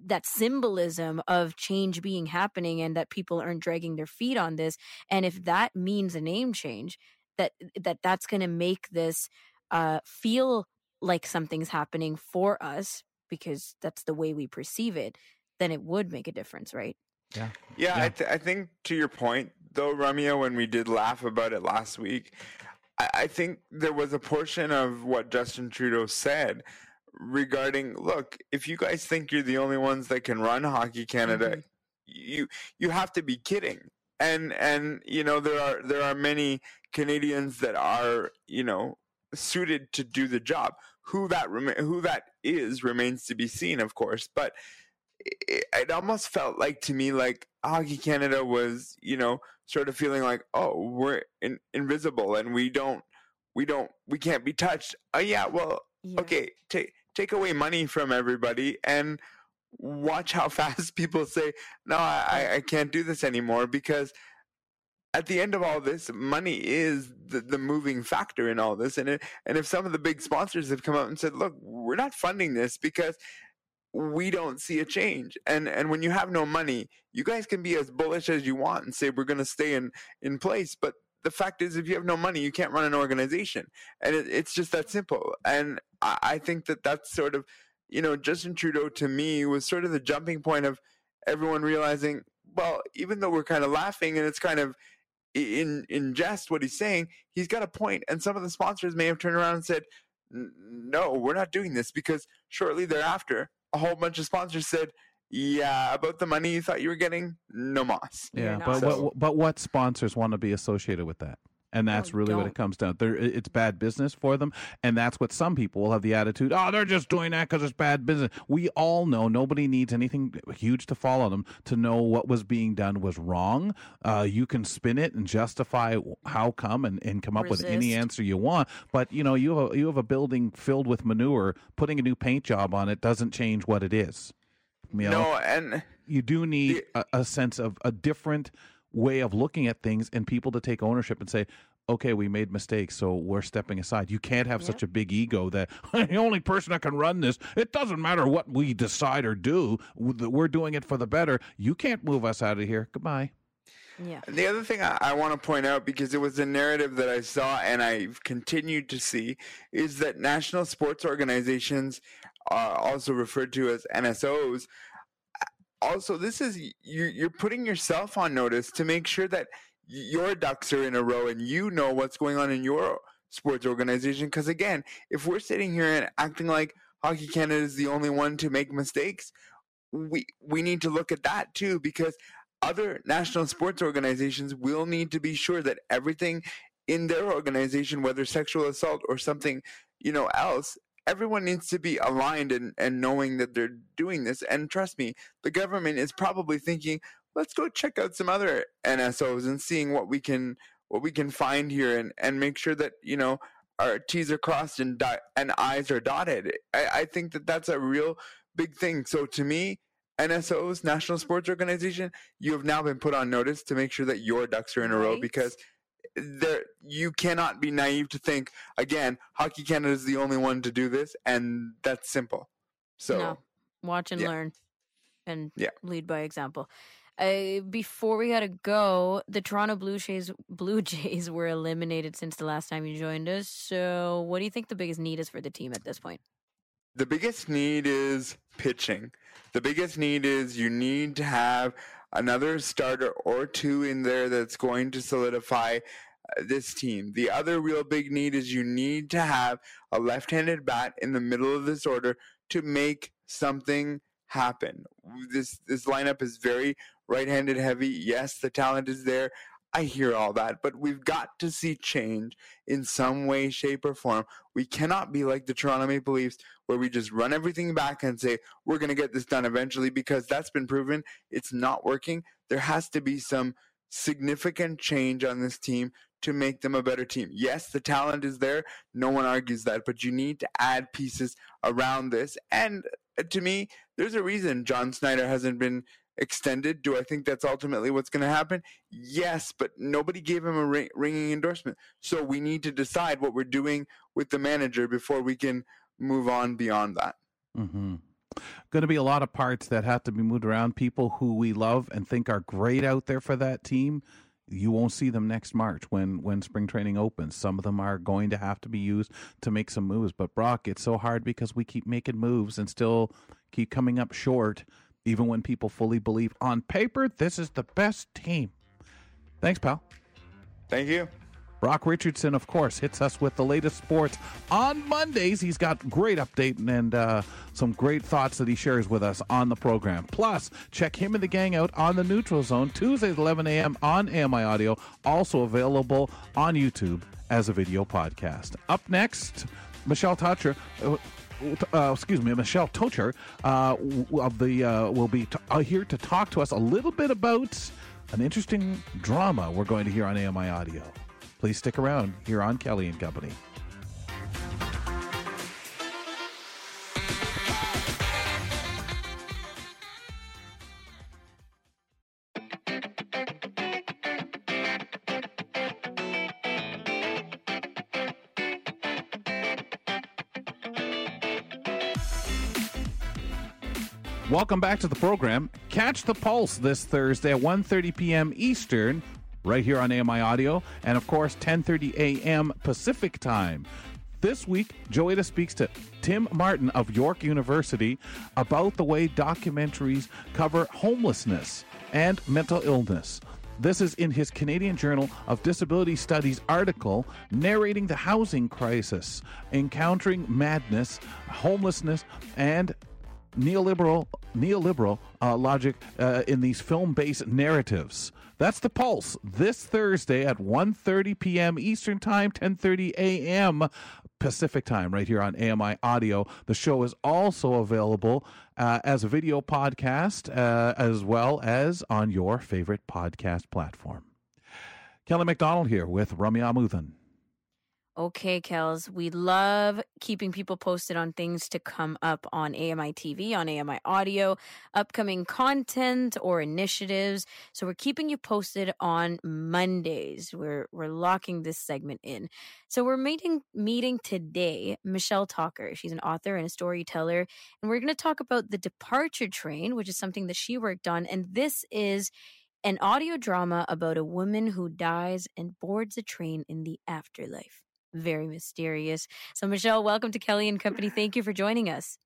that symbolism of change being happening and that people aren't dragging their feet on this. And if that means a name change, that that that's going to make this uh, feel like something's happening for us because that's the way we perceive it, then it would make a difference, right? Yeah. Yeah, yeah. I, th- I think to your point, though, Ramya, when we did laugh about it last week, I, I think there was a portion of what Justin Trudeau said regarding look, if you guys think you're the only ones that can run Hockey Canada, mm-hmm. you you have to be kidding. And and you know there are there are many Canadians that are you know suited to do the job. Who that rem- who that is remains to be seen, of course. But it, it almost felt like to me like Hockey Canada was, you know, sort of feeling like, oh, we're in- invisible and we don't, we don't, we can't be touched. Oh yeah, well, yeah. okay, take take away money from everybody and watch how (laughs) fast people say, no, I, I can't do this anymore because at the end of all this, money is the, the moving factor in all this. And it, and if some of the big sponsors have come out and said, "Look, we're not funding this because we don't see a change," and and when you have no money, you guys can be as bullish as you want and say we're going to stay in in place, but the fact is, if you have no money, you can't run an organization, and it, it's just that simple. And I, I think that that's sort of, you know, Justin Trudeau to me was sort of the jumping point of everyone realizing, well, even though we're kind of laughing and it's kind of in in jest what he's saying, he's got a point. And some of the sponsors may have turned around and said, no, we're not doing this because shortly thereafter, a whole bunch of sponsors said, yeah, about the money you thought you were getting, no moss. Yeah, but So- what, but what sponsors want to be associated with that? And that's No, really what don't. it comes down. There, it's bad business for them, and that's what some people will have the attitude. Oh, they're just doing that because it's bad business. We all know nobody needs anything huge to follow them to know what was being done was wrong. Uh, you can spin it and justify how come and, and come up with any answer you want. But you know, you have a, you have a building filled with manure. Putting a new paint job on it doesn't change what it is. You know? No, and you do need a, a sense of a different way of looking at things and people to take ownership and say okay we made mistakes so we're stepping aside. You can't have such a big ego that (laughs) the only person that can run this. It doesn't matter what we decide or do. We're doing it for the better. You can't move us out of here. Goodbye. Yeah. The other thing I, I want to point out, because it was a narrative that I saw and I've continued to see, is that national sports organizations, are also referred to as NSOs, also this is you're, putting yourself on notice to make sure that your ducks are in a row and you know what's going on in your sports organization. Because again, if we're sitting here and acting like Hockey Canada is the only one to make mistakes, we we need to look at that too because other national sports organizations will need to be sure that everything in their organization whether sexual assault or something you know else everyone needs to be aligned and, and knowing that they're doing this. And trust me the government is probably thinking let's go check out some other nsos and seeing what we can what we can find here and and make sure that you know our t's are crossed and dot, and i's are dotted. I, I think that that's a real big thing. So to me NSOs, National Sports Organization, you have now been put on notice to make sure that your ducks are in a row Right. because there you cannot be naive to think again Hockey Canada is the only one to do this and that's simple. So no, watch and yeah. learn, and Yeah. lead by example. Uh, before we gotta go, the Toronto Blue Jays Blue Jays were eliminated since the last time you joined us. So, what do you think the biggest need is for the team at this point? the biggest need is pitching. The biggest need is you need to have another starter or two in there that's going to solidify uh, this team. The other real big need is you need to have a left-handed bat in the middle of this order to make something happen. This this lineup is very right-handed heavy. Yes, the talent is there. I hear all that, but we've got to see change in some way, shape, or form. We cannot be like the Toronto Maple Leafs where we just run everything back and say we're going to get this done eventually because that's been proven it's not working. There has to be some significant change on this team to make them a better team. Yes, the talent is there. No one argues that, but you need to add pieces around this. And uh, to me, there's a reason John Schneider hasn't been extended. Do I think that's ultimately what's going to happen? Yes, but nobody gave him a ring- ringing endorsement. So we need to decide what we're doing with the manager before we can move on beyond that. Mm-hmm. Going to be a lot of parts that have to be moved around. People who we love and think are great out there for that team. You won't see them next March when when spring training opens. Some of them are going to have to be used to make some moves. But Brock, it's so hard because we keep making moves and still keep coming up short, even when people fully believe on paper this is the best team. Thanks, pal. Thank you. Brock Richardson, of course, hits us with the latest sports on Mondays. He's got great update and, and uh, some great thoughts that he shares with us on the program. Plus, check him and the gang out on the Neutral Zone Tuesdays 11 a.m. on AMI Audio, also available on YouTube as a video podcast. Up next, Michelle Toucher. Uh, uh, excuse me, Michelle Tocher uh, of the uh, will be t- uh, here to talk to us a little bit about an interesting drama we're going to hear on AMI Audio. Please stick around here on Kelly and Company. Welcome back to the program. Catch the Pulse this Thursday at 1:30 p.m. Eastern right here on AMI Audio, and of course 10:30 a.m. Pacific Time. This week, Joetta speaks to Tim Martin of York University about the way documentaries cover homelessness and mental illness. This is in his Canadian Journal of Disability Studies article narrating the housing crisis, encountering madness, homelessness, and neoliberal neoliberal uh, logic uh, in these film-based narratives. That's the Pulse this Thursday at 1:30 p.m. Eastern Time, 10:30 a.m. Pacific Time, right here on AMI Audio. The show is also available uh, as a video podcast, uh, as well as on your favorite podcast platform. Kelly McDonald here with Ramya Amuthan. Okay, Kels, we love keeping people posted on things to come up on AMI TV, on AMI Audio, upcoming content or initiatives. So we're keeping you posted on Mondays. We're we're locking this segment in. So we're meeting meeting today Michelle Tocher. She's an author and a storyteller, and we're going to talk about the Departure Train, which is something that she worked on, and this is an audio drama about a woman who dies and boards a train in the afterlife very mysterious. So, Michelle, welcome to Kelly and Company. Thank you for joining us.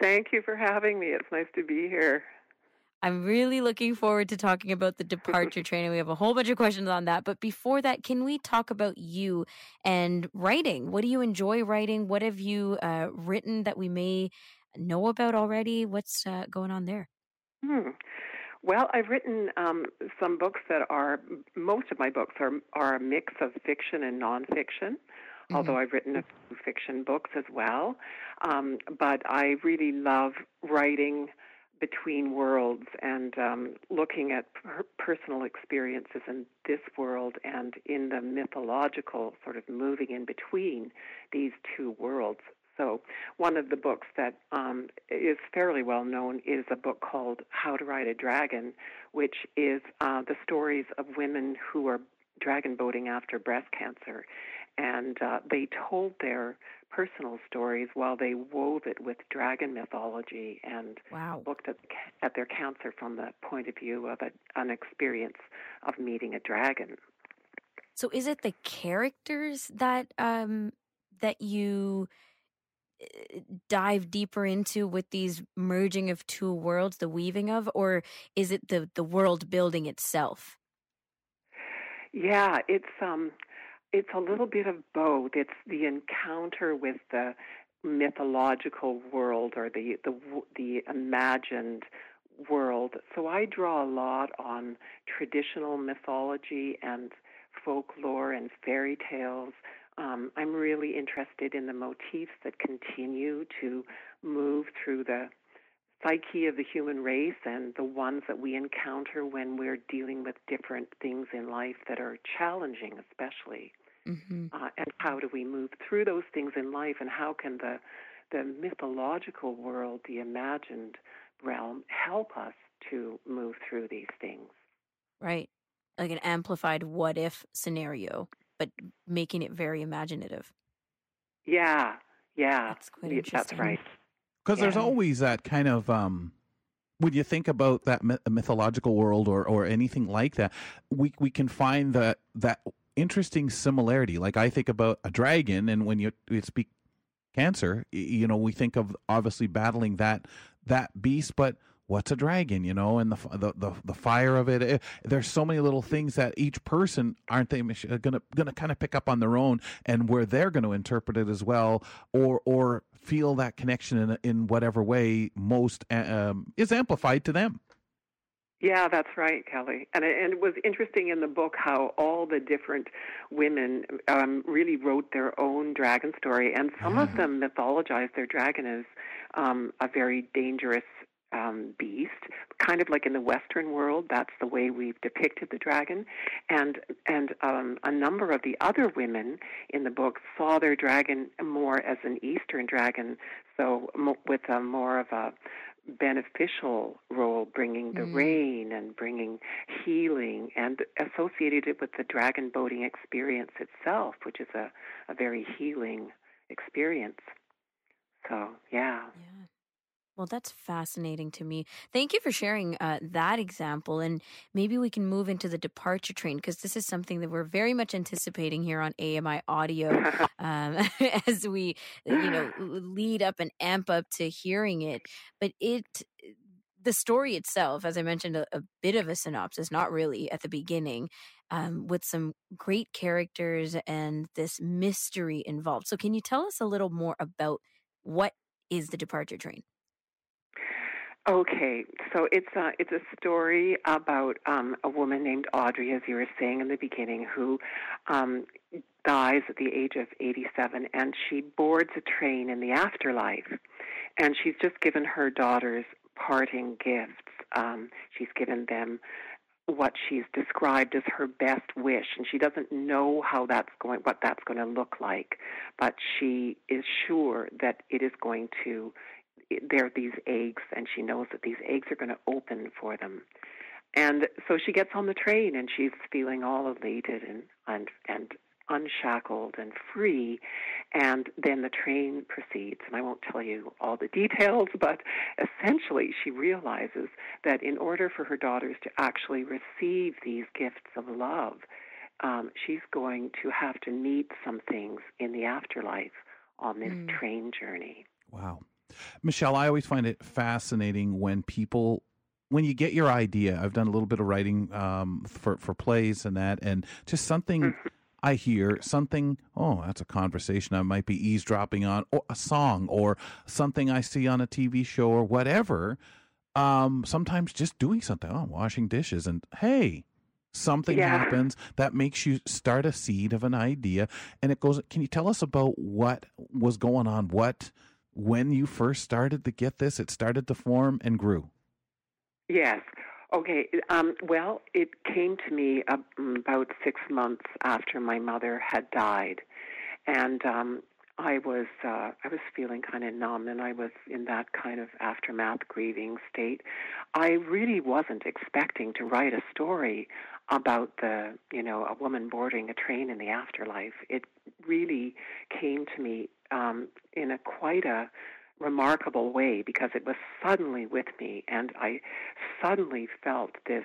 Thank you for having me. It's nice to be here. I'm really looking forward to talking about the departure training. We have a whole bunch of questions on that. But before that, can we talk about you and writing? What do you enjoy writing? What have you uh, written that we may know about already? What's uh, going on there? Hmm. Well, I've written um, some books that are most of my books are are a mix of fiction and nonfiction. Mm-hmm. Although I've written a few fiction books as well, um, but I really love writing between worlds and um, looking at per- personal experiences in this world and in the mythological, sort of moving in between these two worlds. So, one of the books that um, is fairly well known is a book called How to Ride a Dragon, which is uh, the stories of women who are dragon boating after breast cancer. And uh, they told their personal stories while they wove it with dragon mythology and wow. looked at, at their cancer from the point of view of a, an experience of meeting a dragon. So, is it the characters that um, that you dive deeper into with these merging of two worlds, the weaving of, or is it the the world building itself? Yeah, it's um, it's a little bit of both. It's the encounter with the mythological world or the the the imagined world. So I draw a lot on traditional mythology and folklore and fairy tales um, I'm really interested in the motifs that continue to move through the psyche of the human race and the ones that we encounter when we're dealing with different things in life that are challenging, especially. Mm-hmm. Uh, and how do we move through those things in life, and how can the the mythological world, the imagined realm, help us to move through these things? Right, like an amplified what if scenario but making it very imaginative. Yeah, yeah, that's quite interesting. That's right. Because yeah. there's always that kind of um, when you think about that mythological world or or anything like that, we we can find that that interesting similarity. Like I think about a dragon, and when you, you speak cancer, you know, we think of obviously battling that that beast, but what's a dragon you know and the the the, the fire of it. it. Eh, there's so many little things that each person aren't they gonna gonna kind of pick up on their own and where they're going to interpret it as well or or feel that connection in in whatever way most uh, um, is amplified to them. Yeah, that's right, Kelly. And it, and it was interesting in the book how all the different women um, really wrote their own dragon story, and some of them mythologized their dragon as um, a very dangerous um, beast, kind of like in the Western world. That's the way we've depicted the dragon, and and um, a number of the other women in the book saw their dragon more as an Eastern dragon, so with a more of a beneficial role, bringing the mm. rain and bringing healing, and associated it with the dragon boating experience itself, which is a, a very healing experience. So, yeah. Yeah. Well, that's fascinating to me. Thank you for sharing uh, that example. And maybe we can move into the departure train because this is something that we're very much anticipating here on AMI audio (laughs) um, (laughs) as we, you know, lead up and amp up to hearing it. But it, the story itself, as I mentioned, a, a bit of a synopsis, not really at the beginning, um, with some great characters and this mystery involved. So, can you tell us a little more about what is the departure train? Okay, so it's a it's a story about um, a woman named Audrey, as you were saying in the beginning, who um, dies at the age of 87, and she boards a train in the afterlife, and she's just given her daughters parting gifts. Um, she's given them what she's described as her best wish and she doesn't know how that's going what that's going to look like but she is sure that it is going to there are these eggs, and she knows that these eggs are going to open for them. And so she gets on the train, and she's feeling all elated and and and unshackled and free. And then the train proceeds, and I won't tell you all the (laughs) details, but essentially she realizes that in order for her daughters to actually receive these gifts of love, um, she's going to have to meet some things in the afterlife on this mm. train journey. Wow. Michelle, I always find it fascinating when people when you get your idea. I've done a little bit of writing um, for for plays and that, and just something. I hear, something. Oh, that's a conversation I might be eavesdropping on, or a song, or something I see on a TV show, or whatever. Um, sometimes just doing something, oh, washing dishes, and hey, something yeah. happens that makes you start a seed of an idea, and it goes. Can you tell us about what was going on? What when you first started to get this, it started to form and grew? Yes. Okay. Um, well, it came to me about six months after my mother had died, and um, I was uh, I was feeling kind of numb, and I was in that kind of aftermath grieving state. I really wasn't expecting to write a story about the you know a woman boarding a train in the afterlife. It really came to me um, in a quite a remarkable way because it was suddenly with me, and I suddenly felt this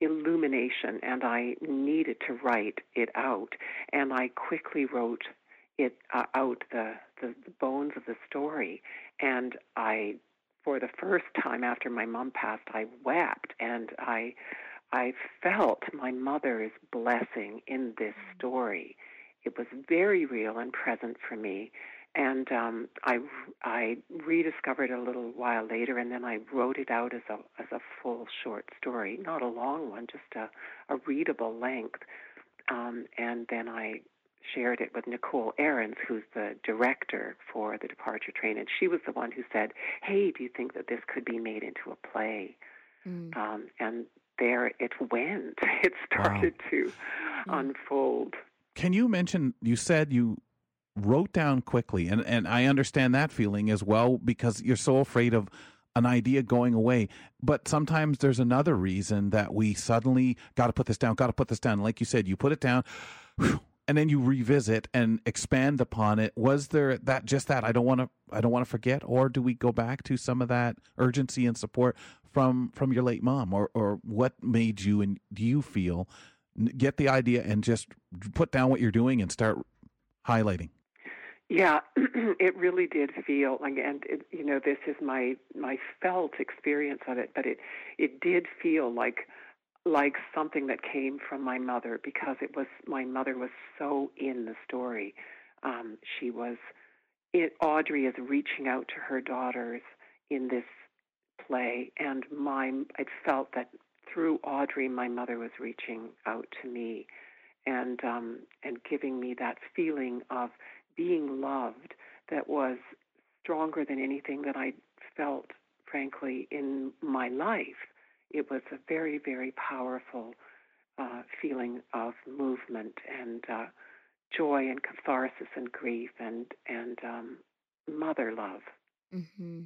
illumination, and I needed to write it out, and I quickly wrote it uh, out the, the the bones of the story, and I. For the first time after my mom passed, I wept and I I felt my mother's blessing in this mm. story. It was very real and present for me. And um, I, I rediscovered it a little while later, and then I wrote it out as a as a full short story, not a long one, just a, a readable length. Um, and then I shared it with Nicole Ahrens, who's the director for the Departure Train, and she was the one who said, "Hey, do you think that this could be made into a play?" Mm. Um, and there it went. (laughs) It started wow. to mm. unfold. Can you mention? You said you wrote down quickly, and and I understand that feeling as well because you're so afraid of an idea going away. But sometimes there's another reason that we suddenly got to put this down, got to put this down. Like you said, you put it down. Whew, and then you revisit and expand upon it was there that just that i don't want to i don't want to forget or do we go back to some of that urgency and support from from your late mom or or what made you and do you feel get the idea and just put down what you're doing and start highlighting? Yeah (clears throat) it really did feel like and it, you know this is my my felt experience of it but it it did feel like like something that came from my mother because it was my mother was so in the story. Um she was it audrey is reaching out to her daughters in this play, and my I felt that through Audrey, my mother was reaching out to me, and um, and giving me that feeling of being loved that was stronger than anything that I felt, frankly, in my life. It was a very, very powerful uh, feeling of movement and uh, joy and catharsis and grief and and um, mother love. Mm-hmm.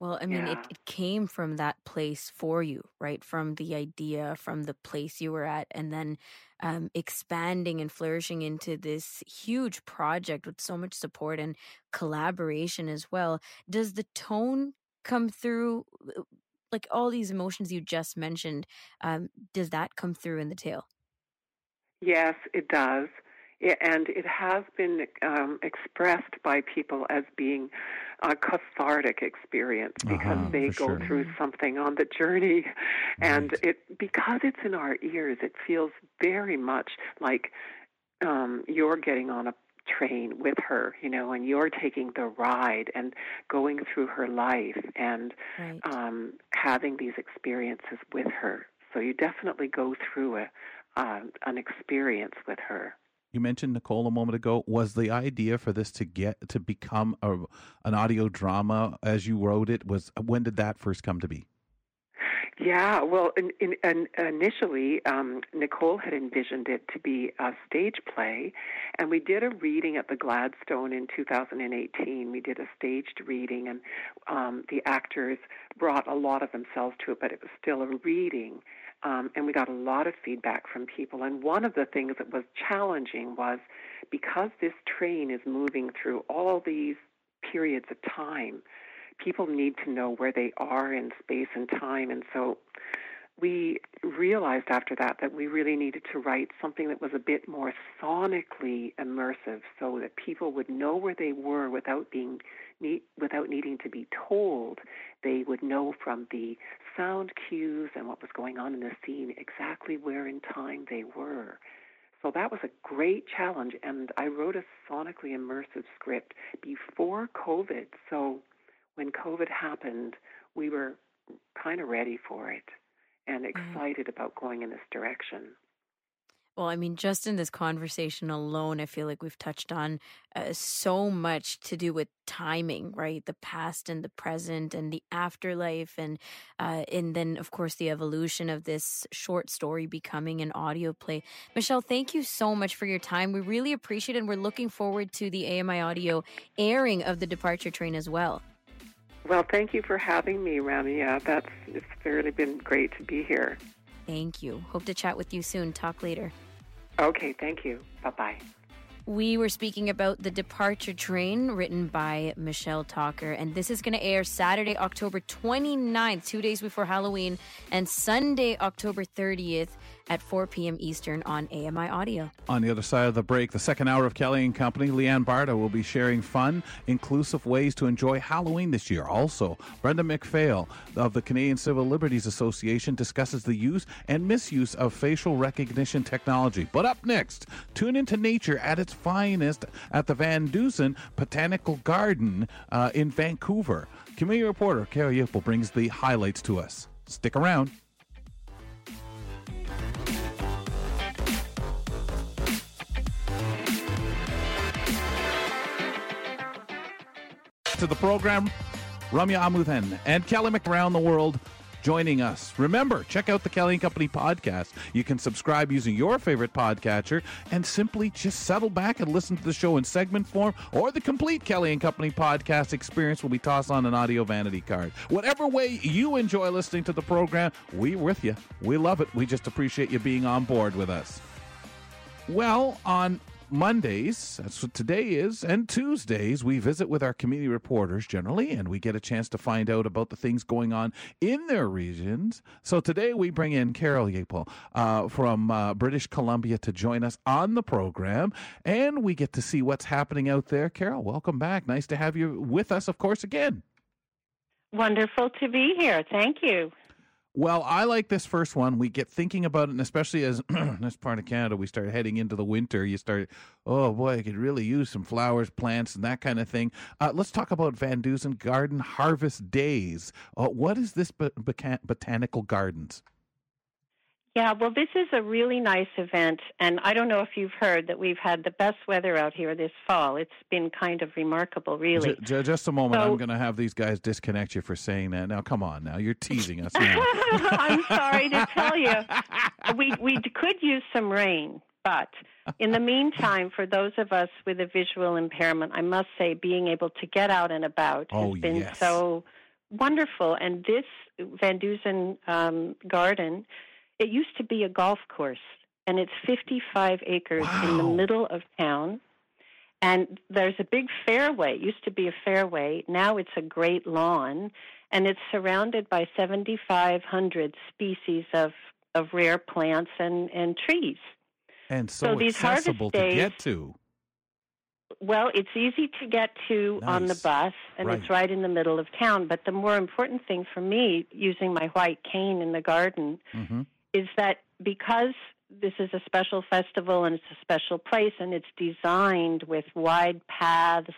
Well, I mean, it, Yeah. it came from that place for you, right? From the idea, from the place you were at, and then um, expanding and flourishing into this huge project with so much support and collaboration as well. Does the tone come through? Like all these emotions you just mentioned, um, does that come through in the tale? Yes, it does. and it has been um, expressed by people as being a cathartic experience because Uh-huh, they go sure. through something on the journey, and Right. it because it's in our ears, it feels very much like um, you're getting on a train with her, you know, and you're taking the ride and going through her life and Right. um, having these experiences with her. So you definitely go through a uh, an experience with her. You mentioned Nicole a moment ago. Was the idea for this to get to become a, an audio drama as you wrote it? Was when did that first come to be? Yeah, well, in, in, in, initially, um, Nicole had envisioned it to be a stage play, and we did a reading at the Gladstone in 2018. We did a staged reading, and um, the actors brought a lot of themselves to it, but it was still a reading. Um, and we got a lot of feedback from people. And one of the things that was challenging was because this train is moving through all these periods of time, people need to know where they are in space and time. And so we realized after that that we really needed to write something that was a bit more sonically immersive so that people would know where they were without being need, without needing to be told. They would know from the sound cues and what was going on in the scene exactly where in time they were. So that was a great challenge, and I wrote a sonically immersive script before COVID. So when COVID happened, we were kind of ready for it and mm-hmm. excited about going in this direction. Well, I mean, just in this conversation alone, I feel like we've touched on uh, so much to do with timing, right? The past and the present and the afterlife, and uh, and then of course the evolution of this short story becoming an audio play. Michelle, thank you so much for your time. We really appreciate it, and we're looking forward to the AMI audio airing of the Departure Train as well. Well, thank you for having me, Rami. Uh, that's it's really been great to be here. Thank you. Hope to chat with you soon. Talk later. Okay, thank you. Bye bye. We were speaking about The Departure Train, written by Michelle Tocher. And this is going to air Saturday, October 29th, two days before Halloween, and Sunday, October 30th at 4 p.m. Eastern on AMI Audio. On the other side of the break, the second hour of Kelly and Company, Leanne Barta will be sharing fun, inclusive ways to enjoy Halloween this year. Also, Brenda McPhail of the Canadian Civil Liberties Association discusses the use and misuse of facial recognition technology. But up next, tune into nature at its finest at the VanDusen Botanical Garden uh, in Vancouver. Community reporter Carol Yipple brings the highlights to us. Stick around. To the program. Ramya Amuthan and Kelly McRound the world joining us. Remember, check out the Kelly and Company podcast. You can subscribe using your favorite podcatcher and simply just settle back and listen to the show in segment form or the complete Kelly and Company podcast experience will be tossed on an audio vanity card. Whatever way you enjoy listening to the program, we're with you. We love it. We just appreciate you being on board with us. Well, on Mondays, that's what today is, and Tuesdays, we visit with our community reporters generally, and we get a chance to find out about the things going on in their regions. So today we bring in Carol Yapel uh, from uh, British Columbia to join us on the program, and we get to see what's happening out there. Carol, welcome back. Nice to have you with us, of course, again. Wonderful to be here. Thank you. Well, I like this first one. We get thinking about it, and especially as (clears throat) this part of Canada, we start heading into the winter. You start, oh boy, I could really use some flowers, plants, and that kind of thing. Uh, let's talk about VanDusen Garden Harvest Days. Uh, what is this boca- botanical gardens? Yeah, well, this is a really nice event, and I don't know if you've heard that we've had the best weather out here this fall. It's been kind of remarkable, really. J- just a moment. So- I'm going to have these guys disconnect you for saying that. Now, come on. Now you're teasing us. (laughs) I'm sorry to tell you, (laughs) we we could use some rain, but in the meantime, for those of us with a visual impairment, I must say, being able to get out and about Oh, has been yes. so wonderful. And this VanDusen um, garden, it used to be a golf course, and it's 55 acres in the middle of town. And there's a big fairway. It used to be a fairway. Now it's a great lawn. and it's surrounded by 7,500 species of, of rare plants and, and trees. And so, So these accessible harvest to get to. Well, it's easy to get to on the bus, and Right. it's right in the middle of town. But the more important thing for me, using my white cane in the garden, hmm is that because this is a special festival and it's a special place and it's designed with wide paths,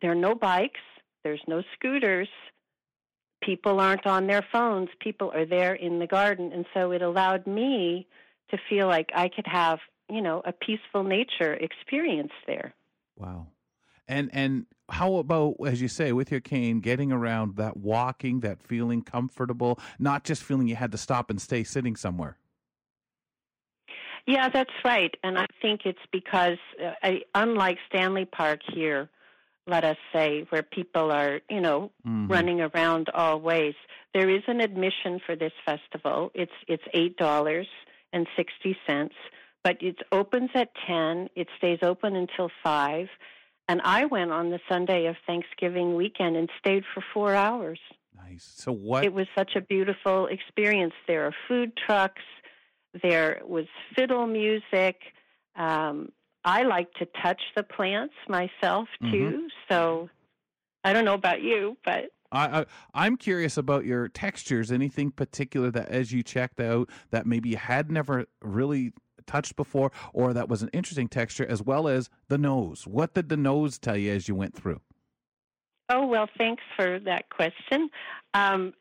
there are no bikes, there's no scooters, people aren't on their phones, people are there in the garden. And so it allowed me to feel like I could have, you know, a peaceful nature experience there. Wow. And and how about as you say with your cane getting around that walking that feeling comfortable not just feeling you had to stop and stay sitting somewhere. Yeah, that's right. And I think it's because, uh, I, unlike Stanley Park here, let us say, where people are, you know, Mhm. running around all ways, there is an admission for this festival. It's it's eight dollars and sixty cents, but it opens at ten. It stays open until five. And I went on the Sunday of Thanksgiving weekend and stayed for four hours. Nice. So what It was such a beautiful experience. There are food trucks. There was fiddle music. Um, I like to touch the plants myself Mhm. too. So I don't know about you, but I, I I'm curious about your textures. Anything particular that as you checked out that maybe you had never really touched before, or that was an interesting texture, as well as the nose. What did the nose tell you as you went through? oh well. Thanks for that question. Um,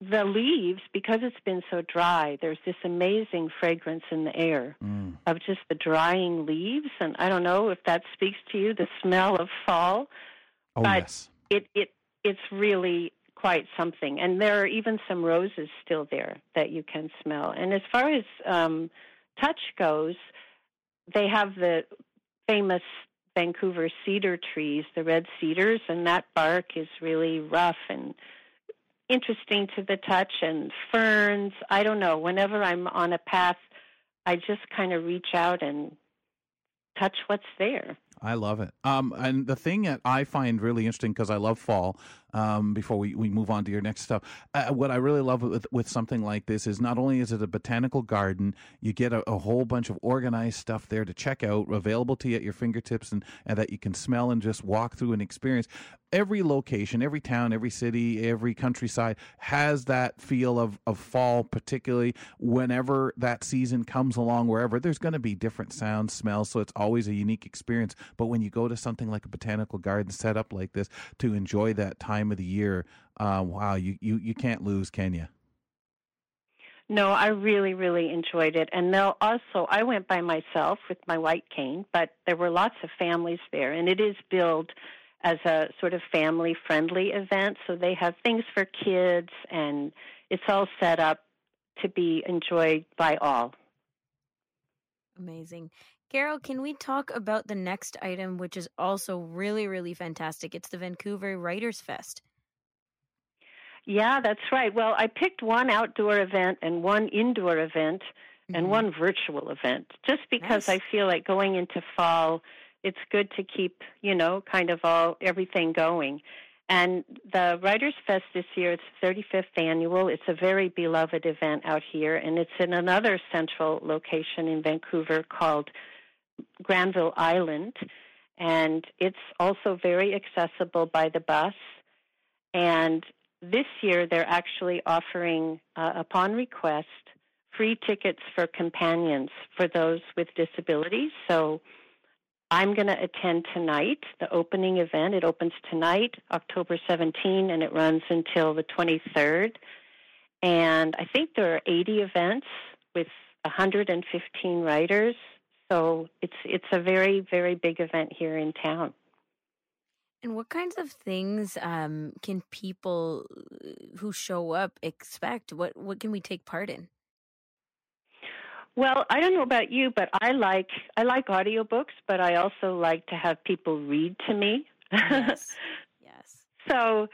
the leaves, because it's been so dry, there's this amazing fragrance in the air Mm. of just the drying leaves, and I don't know if that speaks to you. The smell of fall. Oh But- yes. it it it's really quite something and there are even some roses still there that you can smell and as far as um touch goes they have the famous Vancouver cedar trees the red cedars and that bark is really rough and interesting to the touch and ferns i don't know whenever i'm on a path i just kind of reach out and touch what's there I love it. Um, and the thing that I find really interesting because I love fall. Um, before we, we move on to your next stuff, uh, what I really love with with something like this is not only is it a botanical garden, you get a, a whole bunch of organized stuff there to check out, available to you at your fingertips, and, and that you can smell and just walk through and experience. Every location, every town, every city, every countryside has that feel of, of fall, particularly whenever that season comes along, wherever there's going to be different sounds, smells. So it's always a unique experience. But when you go to something like a botanical garden set up like this to enjoy that time of the year, uh, wow, you, you, you can't lose, can you? No, I really, really enjoyed it. And they'll also, I went by myself with my white cane, but there were lots of families there. And it is billed as a sort of family friendly event. So they have things for kids, and it's all set up to be enjoyed by all. Amazing. Carol, can we talk about the next item, which is also really, really fantastic? It's the Vancouver Writers Fest. Yeah, that's right. Well, I picked one outdoor event and one indoor event and Mhm. one virtual event just because Nice. I feel like going into fall, it's good to keep, you know, kind of all everything going. And the Writers Fest this year, it's 35th annual. It's a very beloved event out here, and it's in another central location in Vancouver called Granville Island. And it's also very accessible by the bus. And this year, they're actually offering, uh, upon request, free tickets for companions for those with disabilities. So I'm going to attend tonight, the opening event. It opens tonight, October 17, and it runs until the 23rd. And I think there are 80 events with 115 writers. So it's it's a very very big event here in town. And what kinds of things um, can people uh, who show up expect? What what can we take part in? Well, I don't know about you, but I like I like audiobooks, but I also like to have people read to me. Yes. (laughs) yes. so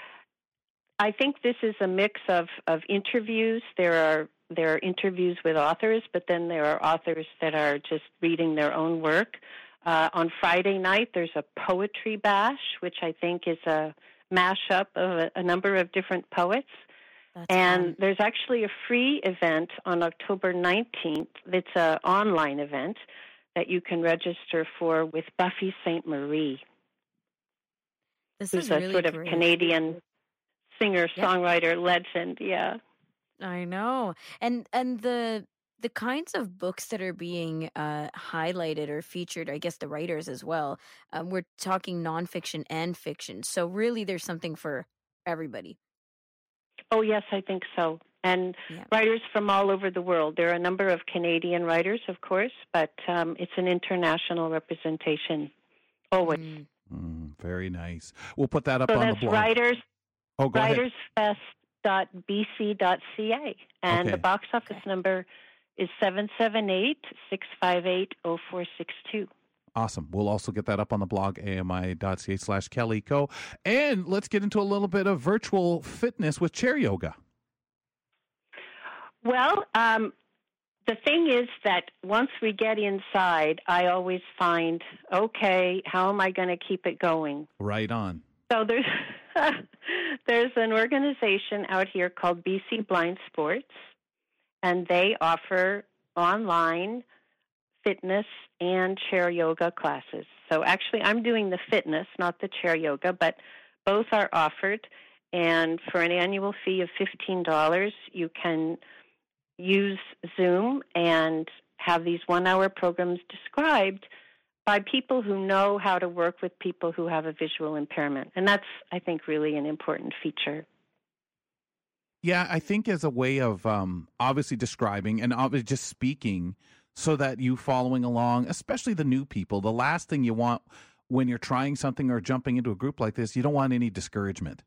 I think this is a mix of, of interviews. There are there are interviews with authors, but then there are authors that are just reading their own work. Uh, on Friday night, there's a poetry bash, which I think is a mashup of a, a number of different poets. That's and fun. there's actually a free event on October 19th. It's an online event that you can register for with Buffy Sainte-Marie, this who's is a really sort of great. Canadian singer songwriter legend. Yeah. I know. And and the the kinds of books that are being uh, highlighted or featured, I guess the writers as well. Um, we're talking nonfiction and fiction, so really there's something for everybody. Oh, yes, I think so. And Yeah. writers from all over the world. There are a number of Canadian writers, of course, but um, it's an international representation always. Mm. Mm, very nice. We'll put that up So on the that's blog. writers, oh, go writers ahead. writersfest.bc.ca. And Okay. the box office number is 778 658 0462. Awesome. We'll also get that up on the blog, ami.ca slash Kelly Co. And let's get into a little bit of virtual fitness with chair yoga. Well, um, the thing is that once we get inside, I always find, okay, how am I going to keep it going? Right on. So there's (laughs) (laughs) there's an organization out here called BC Blind Sports, and they offer online fitness and chair yoga classes. So actually, I'm doing the fitness, not the chair yoga, but both are offered. And for an annual fee of fifteen dollars, you can use Zoom and have these one-hour programs described by people who know how to work with people who have a visual impairment. And that's, I think, really an important feature. Yeah, I think as a way of um, obviously describing and obviously just speaking so that you following along, especially the new people, the last thing you want when you're trying something or jumping into a group like this, you don't want any discouragement.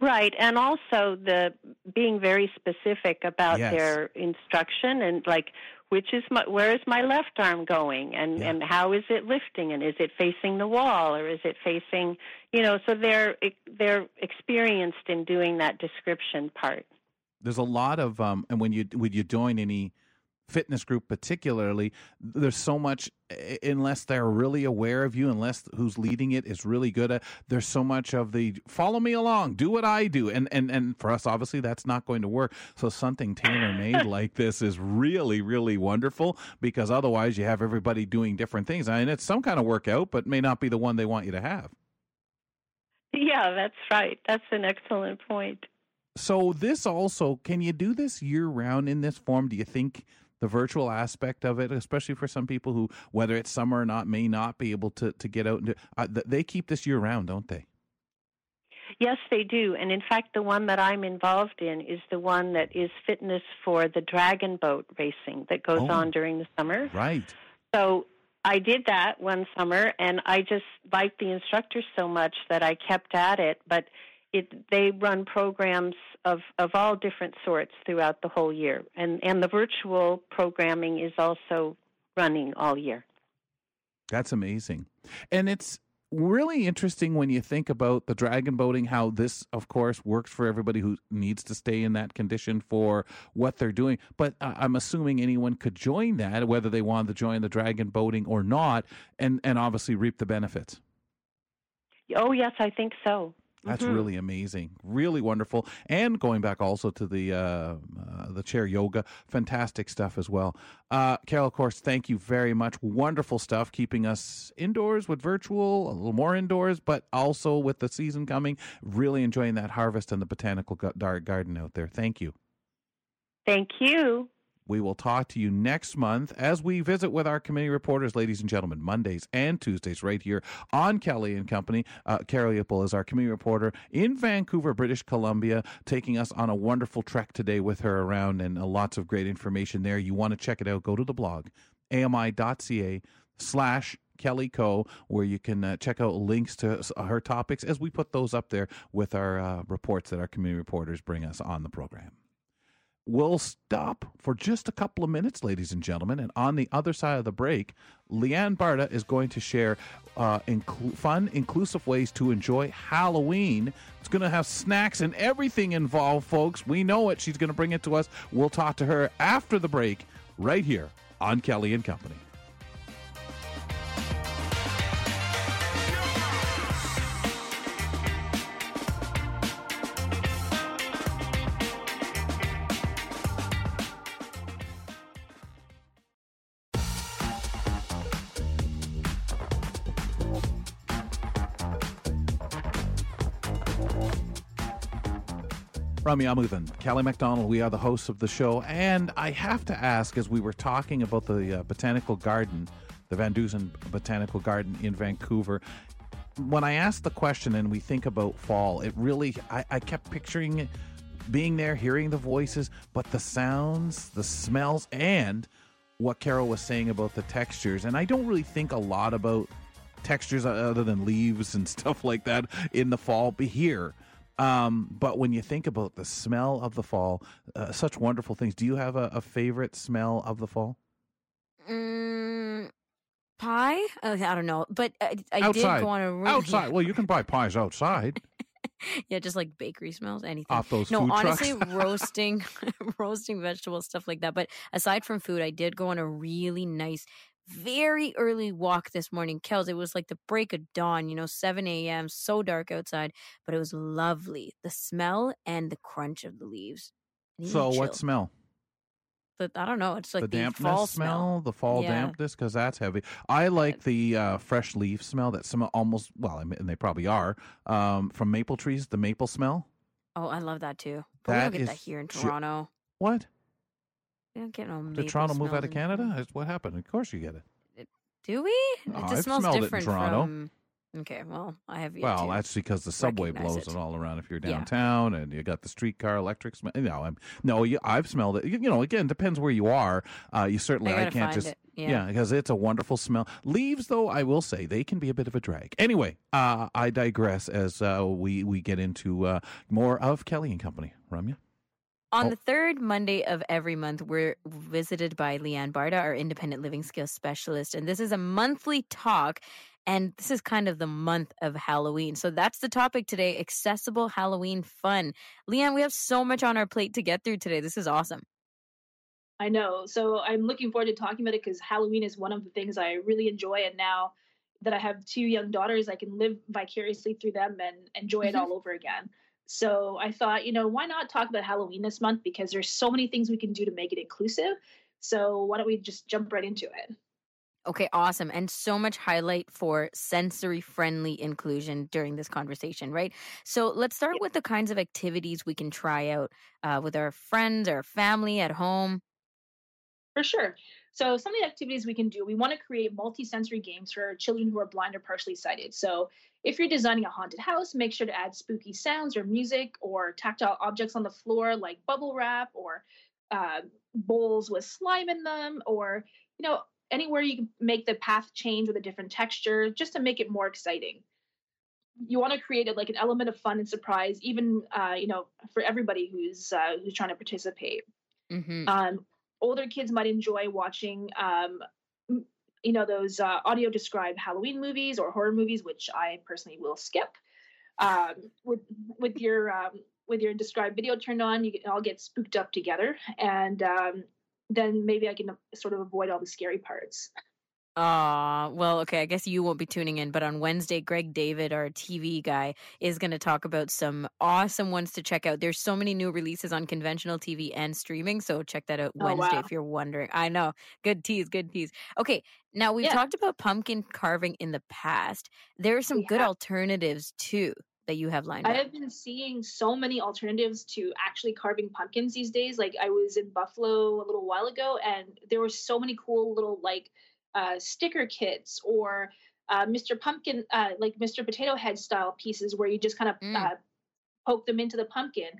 Right, and also the being very specific about Yes. their instruction and like which is my where is my left arm going and Yeah. and how is it lifting and is it facing the wall or is it facing you know so they're they're experienced in doing that description part. There's a lot of um, and when you when you join any fitness group particularly there's so much eh, unless they're really aware of you unless who's leading it is really good at there's so much of the follow me along do what i do and and and for us obviously that's not going to work so something tailor made (laughs) like this is really really wonderful because otherwise you have everybody doing different things I mean it's some kind of workout but may not be the one they want you to have Yeah, that's right. That's an excellent point. So this also, can you do this year round in this form? Do you think the virtual aspect of it, especially for some people who, whether it's summer or not, may not be able to to get out and do, uh, they keep this year round, don't they? Yes, they do. And in fact, the one that I'm involved in is the one that is fitness for the dragon boat racing that goes Oh. on during the summer. Right. So I did that one summer, and I just liked the instructors so much that I kept at it. But it they run programs of of all different sorts throughout the whole year, and and the virtual programming is also running all year. That's amazing. And it's really interesting when you think about the dragon boating, how this, of course, works for everybody who needs to stay in that condition for what they're doing. But uh, I'm assuming anyone could join that, whether they wanted to join the dragon boating or not, and, and obviously reap the benefits. Oh yes, I think so. That's Mhm. really amazing, really wonderful, and going back also to the uh, uh, the chair yoga, fantastic stuff as well. Uh, Carol, of course, thank you very much. Wonderful stuff, keeping us indoors with virtual, a little more indoors, but also with the season coming, really enjoying that harvest and the botanical garden out there. Thank you. Thank you. We will talk to you next month as we visit with our committee reporters, ladies and gentlemen, Mondays and Tuesdays right here on Kelly and Company. Uh, Carol Yipple is our committee reporter in Vancouver, British Columbia, taking us on a wonderful trek today with her around and uh, lots of great information there. You want to check it out, go to the blog, ami.ca slash Kelly Co, where you can uh, check out links to her topics as we put those up there with our uh, reports that our community reporters bring us on the program. We'll stop for just a couple of minutes, ladies and gentlemen. And on the other side of the break, Leanne Barta is going to share uh, fun, inclusive ways to enjoy Halloween. It's going to have snacks and everything involved, folks. We know it. She's going to bring it to us. We'll talk to her after the break, right here on Kelly and Company. Ramya Amuthan, Kelly McDonald, we are the hosts of the show. And I have to ask, as we were talking about the uh, botanical garden, the VanDusen Botanical Garden in Vancouver, when I asked the question and we think about fall, it really, I, I kept picturing being there, hearing the voices, but the sounds, the smells, and what Carol was saying about the textures. And I don't really think a lot about textures other than leaves and (laughs) stuff like that in the fall but here. Um, but when you think about the smell of the fall, uh, such wonderful things. Do you have a, a favorite smell of the fall? Mm, pie? Uh, I don't know, but I, I did go on a really, outside. Well, you can buy pies outside. (laughs) yeah, just like bakery smells, anything Off those no, honestly, (laughs) roasting, (laughs) roasting vegetables, stuff like that. But aside from food, I did go on a really nice, very early walk this morning. Kels, it was like the break of dawn, you know, seven a.m. So dark outside, but it was lovely. The smell and the crunch of the leaves. So, the what smell? The, I don't know. It's like the the, dampness fall smell, the fall Yeah. dampness, because that's heavy. I like the uh, fresh leaf smell that smell almost well, and they probably are um, from maple trees. The maple smell. Oh, I love that too. But we That don't get is that here in Toronto. What? We don't get no Did Toronto move out of Canada? Is- What happened? Of course you get it. Do we? It Oh, just I've smells smelled it in different Toronto. from. Okay, well, I have yet Well, to. that's because the subway recognize blows it. it. all around. If you're Yeah. downtown and you got the streetcar electric smell, you know, I'm, no, you, I've smelled it. You, you know, again, depends where you are. Uh, you certainly, I I, gotta can't find just, it. Yeah. because it's a wonderful smell. Leaves, though, I will say they can be a bit of a drag. Anyway, uh, I digress as uh, we we get into uh, more of Kelly and Company. Ramya. On Oh. the third Monday of every month, we're visited by Leanne Barta, our independent living skills specialist. And this is a monthly talk. And this is kind of the month of Halloween. So that's the topic today accessible Halloween fun. Leanne, we have so much on our plate to get through today. This is awesome. I know. So I'm looking forward to talking about it because Halloween is one of the things I really enjoy. And now that I have two young daughters, I can live vicariously through them and enjoy it Mhm. all over again. So I thought, you know, why not talk about Halloween this month? Because there's so many things we can do to make it inclusive. So why don't we just jump right into it? Okay, awesome. And so much highlight for sensory friendly inclusion during this conversation, right? So let's start with the kinds of activities we can try out uh, with our friends, our family at home. For sure. So some of the activities we can do, we want to create multi-sensory games for children who are blind or partially sighted. So if you're designing a haunted house, make sure to add spooky sounds or music or tactile objects on the floor like bubble wrap or uh, bowls with slime in them or you know anywhere you can make the path change with a different texture just to make it more exciting you want to create it like an element of fun and surprise even uh, you know for everybody who's uh, who's trying to participate Mm-hmm. um, older kids might enjoy watching um, you know those uh, audio describe halloween movies or horror movies which i personally will skip um, with with your um, with your described video turned on you can all get spooked up together and um, then maybe i can sort of avoid all the scary parts Uh, well, okay, I guess you won't be tuning in, but on Wednesday, Greg David, our TV guy, is going to talk about some awesome ones to check out. There's so many new releases on conventional TV and streaming, so check that out Oh, Wednesday wow. if you're wondering. I know. Good tease, good tease. Okay, now we've Yeah. talked about pumpkin carving in the past. There are some We good alternatives too that you have lined I up. I have been seeing so many alternatives to actually carving pumpkins these days. Like I was in Buffalo a little while ago, and there were so many cool little like uh, sticker kits or uh, Mr. Pumpkin, uh, like Mr. Potato Head style pieces where you just kind of Mm. uh, poke them into the pumpkin.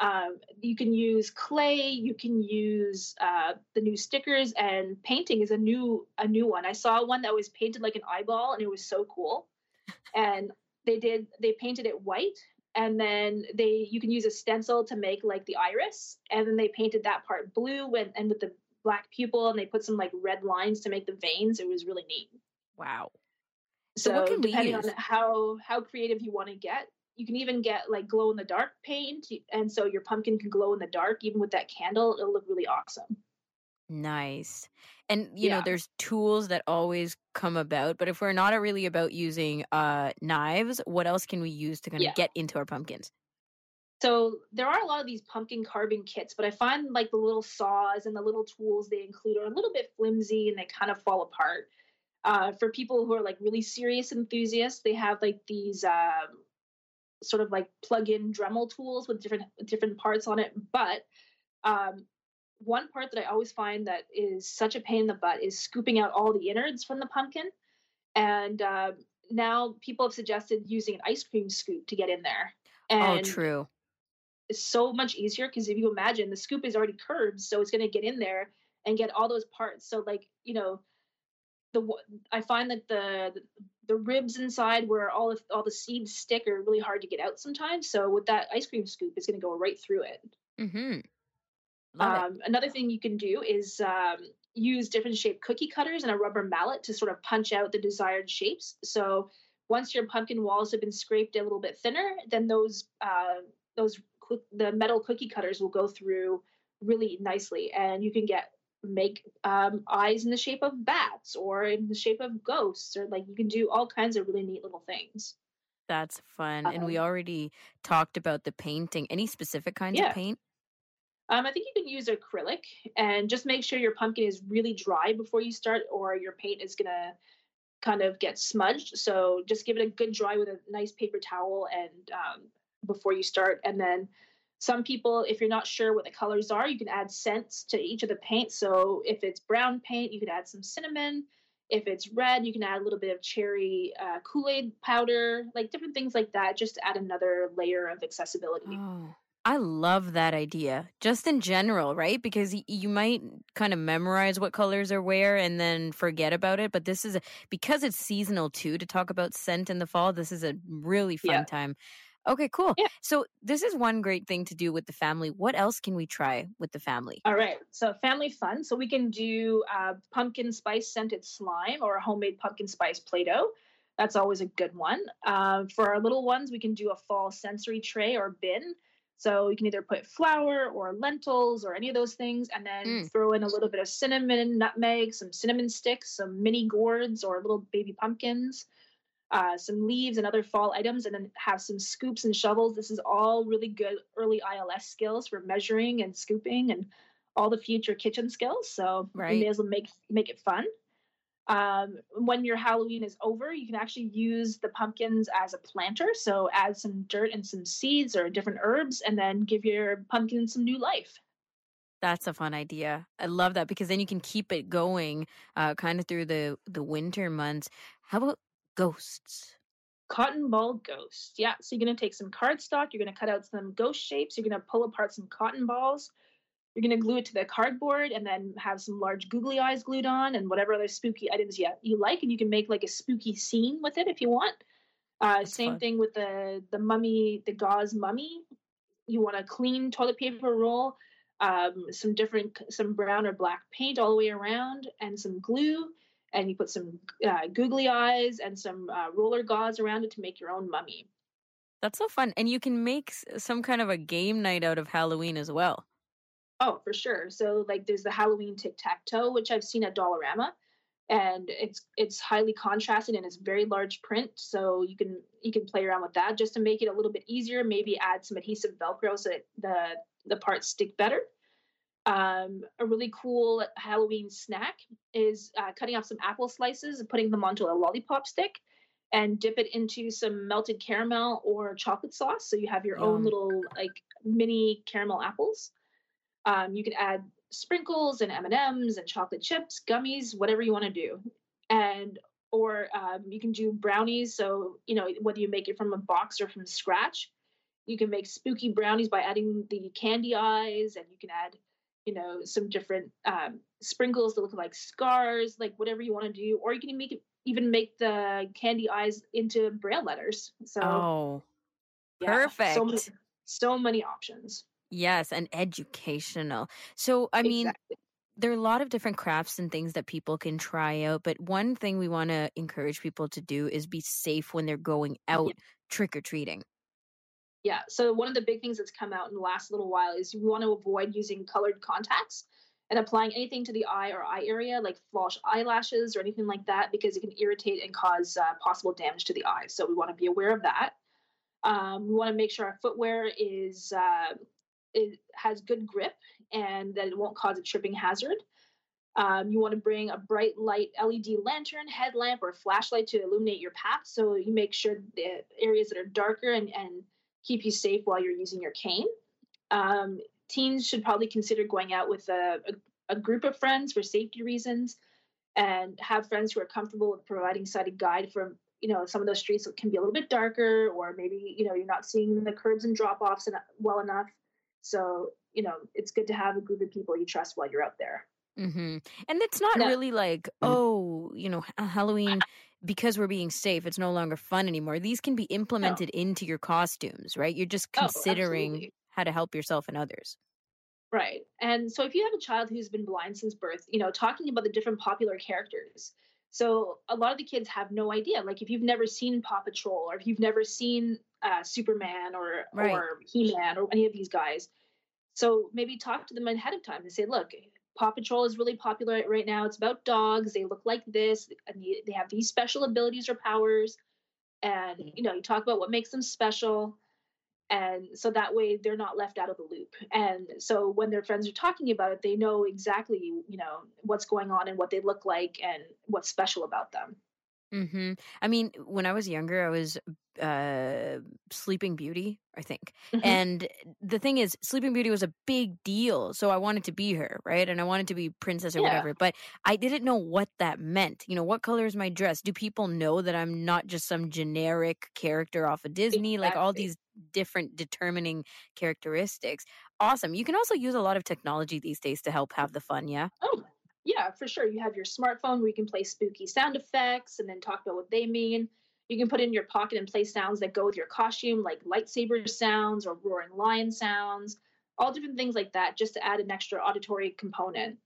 Um, you can use clay. You can use uh, the new stickers, and painting is a new a new one. I saw one that was painted like an eyeball, and it was so cool. And they did they painted it white and then they you can use a stencil to make like the iris and then they painted that part blue and, and with the black pupil and they put some like red lines to make the veins it was really neat Wow. so, So what can we depending on how how creative you want to get you can even get like glow in the dark paint and so your pumpkin can glow in the dark even with that candle it'll look really awesome Nice. And you know, there's tools that always come about, but if we're not really about using uh knives, what else can we use to kind Yeah. of get into our pumpkins? So there are a lot of these pumpkin carving kits, but I find like the little saws and the little tools they include are a little bit flimsy and they kind of fall apart. Uh, for people who are like really serious enthusiasts, they have like these um, sort of like plug-in Dremel tools with different different parts on it. But um, one part that I always find that is such a pain in the butt is scooping out all the innards from the pumpkin. And uh, now people have suggested using an ice cream scoop to get in there. oh, true. It's so much easier because if you imagine the scoop is already curved, so it's going to get in there and get all those parts. So like you know, the I find that the the ribs inside where all of all the seeds stick are really hard to get out sometimes. So with that ice cream scoop, it's going to go right through it. Mm-hmm. Love it. Um, another thing you can do is um, use different shaped cookie cutters and a rubber mallet to sort of punch out the desired shapes. So once your pumpkin walls have been scraped a little bit thinner, then those uh, those coo- the metal cookie cutters will go through really nicely, and you can get make um, eyes in the shape of bats or in the shape of ghosts, or like you can do all kinds of really neat little things. That's fun. and we Um, already talked about the painting. Any specific kinds Yeah. of paint? Um, I think you can use acrylic and just make sure your pumpkin is really dry before you start, or your paint is gonna kind of get smudged. So just give it a good dry with a nice paper towel and um, before you start. And then some people, if you're not sure what the colors are, you can add scents to each of the paint. So if it's brown paint, you can add some cinnamon. If it's red, you can add a little bit of cherry uh, Kool Aid powder, like different things like that, just to add another layer of accessibility. Oh, I love that idea. Just in general, right? Because you might kind of memorize what colors are where and then forget about it. But this is a, because it's seasonal too to talk about scent in the fall. This is a really fun Yeah. time. Okay, cool. Yeah. So this is one great thing to do with the family. What else can we try with the family? All right, so family fun. So we can do uh, pumpkin spice scented slime or a homemade pumpkin spice Play-Doh. That's always a good one. Uh, for our little ones, we can do a fall sensory tray or bin. So you can either put flour or lentils or any of those things, and then Mm. throw in a little bit of cinnamon, nutmeg, some cinnamon sticks, some mini gourds or little baby pumpkins, uh, some leaves and other fall items, and then have some scoops and shovels. This is all really good early ILS skills for measuring and scooping and all the future kitchen skills. So you Right. may as well make make it fun. Um, when your Halloween is over, you can actually use the pumpkins as a planter. So add some dirt and some seeds or different herbs, and then give your pumpkin some new life. That's a fun idea. I love that because then you can keep it going uh, kind of through the, the winter months. How about ghosts? Cotton ball ghosts. Yeah. So you're going to take some cardstock, you're going to cut out some ghost shapes, you're going to pull apart some cotton balls, you're going to glue it to the cardboard, and then have some large googly eyes glued on and whatever other spooky items you, you like. And you can make like a spooky scene with it if you want. Uh, same fun. thing with the, the mummy, the gauze mummy. You want a clean toilet paper roll, um, some different, some brown or black paint all the way around, and some glue and you put some uh, googly eyes and some uh, roller gauze around it to make your own mummy. That's so fun. And you can make some kind of a game night out of Halloween as well. Oh, for sure. So like there's the Halloween tic tac toe, which I've seen at Dollarama, and it's it's highly contrasted and it's very large print. So you can you can play around with that just to make it a little bit easier. Maybe add some adhesive Velcro so that the the parts stick better. Um, a really cool Halloween snack is uh, cutting off some apple slices and putting them onto a lollipop stick and dip it into some melted caramel or chocolate sauce. So you have your own little like mini caramel apples. Um, you can add sprinkles and M&Ms and chocolate chips, gummies, whatever you want to do. And or um, you can do brownies. So, you know, whether you make it from a box or from scratch, you can make spooky brownies by adding the candy eyes and you can add you know some different um, sprinkles that look like scars like whatever you want to do or you can make it even make the candy eyes into braille letters so Oh, yeah, so many, perfect. so many options yes, and educational. So, I mean, Exactly. there are a lot of different crafts and things that people can try out, but one thing we want to encourage people to do is be safe when they're going out trick or treating. Yeah. So one of the big things that's come out in the last little while is we want to avoid using colored contacts and applying anything to the eye or eye area, like false eyelashes or anything like that, because it can irritate and cause uh, possible damage to the eye. So we want to be aware of that. Um, we want to make sure our footwear is uh, it has good grip and that it won't cause a tripping hazard. Um, you want to bring a bright light LED lantern, headlamp, or flashlight to illuminate your path. So you make sure the areas that are darker and, and keep you safe while you're using your cane. Um, teens should probably consider going out with a, a, a, group of friends for safety reasons and have friends who are comfortable with providing sighted guide for you know some of those streets can be a little bit darker or maybe you know you're not seeing the curbs and drop offs well enough so you know it's good to have a group of people you trust while you're out there mm-hmm. and it's not no. really like mm-hmm. oh you know halloween because we're being safe it's no longer fun anymore these can be implemented no. into your costumes right you're just oh, considering oh, how to help yourself and others right and so if you have a child who's been blind since birth you know talking about the different popular characters so a lot of the kids have no idea. Like if you've never seen Paw Patrol or if you've never seen uh, Superman or right. or He Man or any of these guys, so maybe talk to them ahead of time and say, look, Paw Patrol is really popular right now. It's about dogs. They look like this, and they have these special abilities or powers. And mm. you know, you talk about what makes them special and so that way they're not left out of the loop and so when their friends are talking about it they know exactly you know what's going on and what they look like and what's special about them hmm I mean, when I was younger, I was uh, Sleeping Beauty, I think. Mm-hmm. And the thing is, Sleeping Beauty was a big deal. So I wanted to be her, right? And I wanted to be princess or yeah. whatever. But I didn't know what that meant. You know, what color is my dress? Do people know that I'm not just some generic character off of Disney? Exactly. Like all these different determining characteristics. Awesome. You can also use a lot of technology these days to help have the fun, yeah? Oh, yeah, for sure. You have your smartphone where you can play spooky sound effects and then talk about what they mean. You can put in your pocket and play sounds that go with your costume, like lightsaber sounds or roaring lion sounds, all different things like that, just to add an extra auditory component.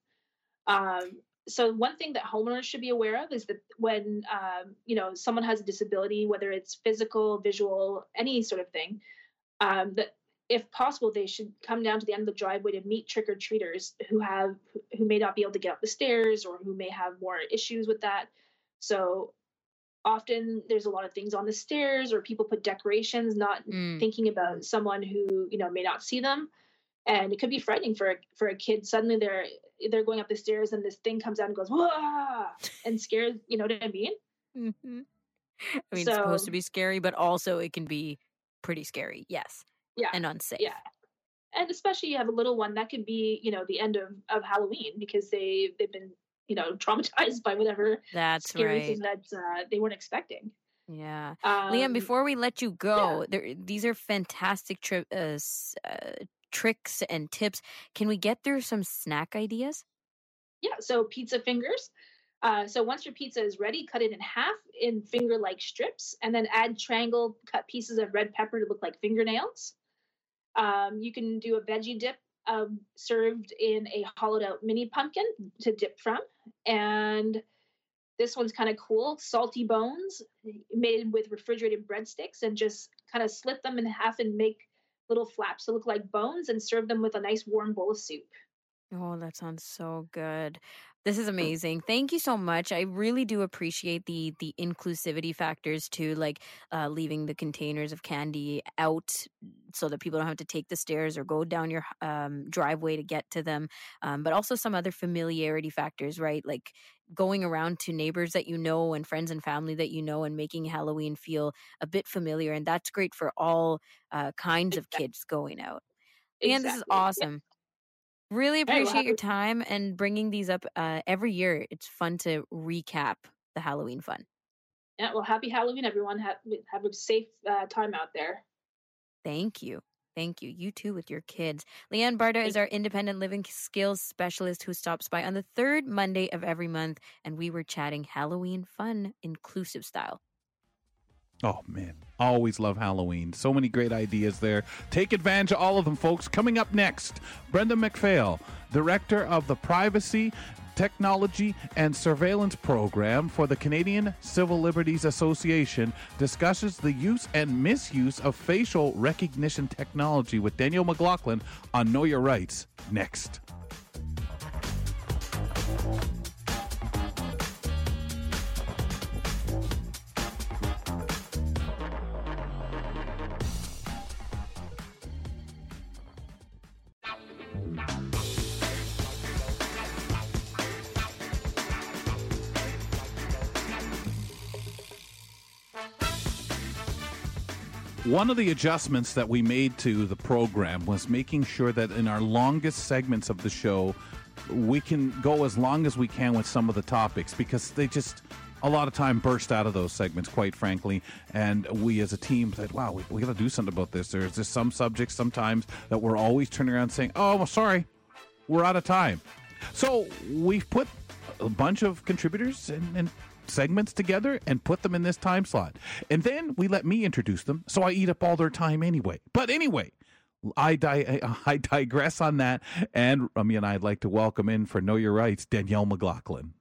Um, so one thing that homeowners should be aware of is that when um, you know someone has a disability, whether it's physical, visual, any sort of thing, um, that if possible, they should come down to the end of the driveway to meet trick or treaters who have who may not be able to get up the stairs or who may have more issues with that. So often there's a lot of things on the stairs or people put decorations not mm. thinking about someone who you know may not see them and it could be frightening for a, for a kid suddenly they're they're going up the stairs and this thing comes out and goes Wah! and scares you know what i mean mm-hmm. i mean so, it's supposed to be scary but also it can be pretty scary yes yeah. and unsafe. Yeah. And especially you have a little one that could be you know the end of of halloween because they they've been you know (laughs) traumatized by whatever that's scary right. thing that uh, they weren't expecting. Yeah. Um, liam before we let you go yeah. there, these are fantastic tri- uh, uh, tricks and tips. Can we get through some snack ideas? Yeah so pizza fingers. Uh, so once your pizza is ready, cut it in half in finger-like strips, and then add triangle cut pieces of red pepper to look like fingernails. Um, you can do a veggie dip um, served in a hollowed out mini pumpkin to dip from. And this one's kind of cool salty bones made with refrigerated breadsticks and just kind of slit them in half and make little flaps to look like bones and serve them with a nice warm bowl of soup. Oh, that sounds so good. This is amazing. Thank you so much. I really do appreciate the the inclusivity factors too, like uh, leaving the containers of candy out so that people don't have to take the stairs or go down your um, driveway to get to them. Um, but also some other familiarity factors, right? Like going around to neighbors that you know and friends and family that you know and making Halloween feel a bit familiar. And that's great for all uh, kinds of kids going out. Exactly. And this is awesome. Really appreciate hey, your time and bringing these up uh, every year. It's fun to recap the Halloween fun. Yeah, well, happy Halloween, everyone. Have, have a safe uh, time out there. Thank you. Thank you. You too with your kids. Leanne Barta is our independent living skills specialist who stops by on the third Monday of every month, and we were chatting Halloween fun, inclusive style. Oh man, always love Halloween. So many great ideas there. Take advantage of all of them, folks. Coming up next, Brenda McPhail, director of the Privacy, Technology, and Surveillance Program for the Canadian Civil Liberties Association, discusses the use and misuse of facial recognition technology with Danielle McLaughlin on Know Your Rights next. One of the adjustments that we made to the program was making sure that in our longest segments of the show, we can go as long as we can with some of the topics because they just a lot of time burst out of those segments, quite frankly. And we as a team said, wow, we, we got to do something about this. There's just some subjects sometimes that we're always turning around saying, oh, well, sorry, we're out of time. So we've put a bunch of contributors and, and segments together and put them in this time slot. And then we let me introduce them, so I eat up all their time anyway. But anyway, I, di- (laughs) I digress on that. And Ramya and I'd like to welcome in for Know Your Rights, Danielle McLaughlin.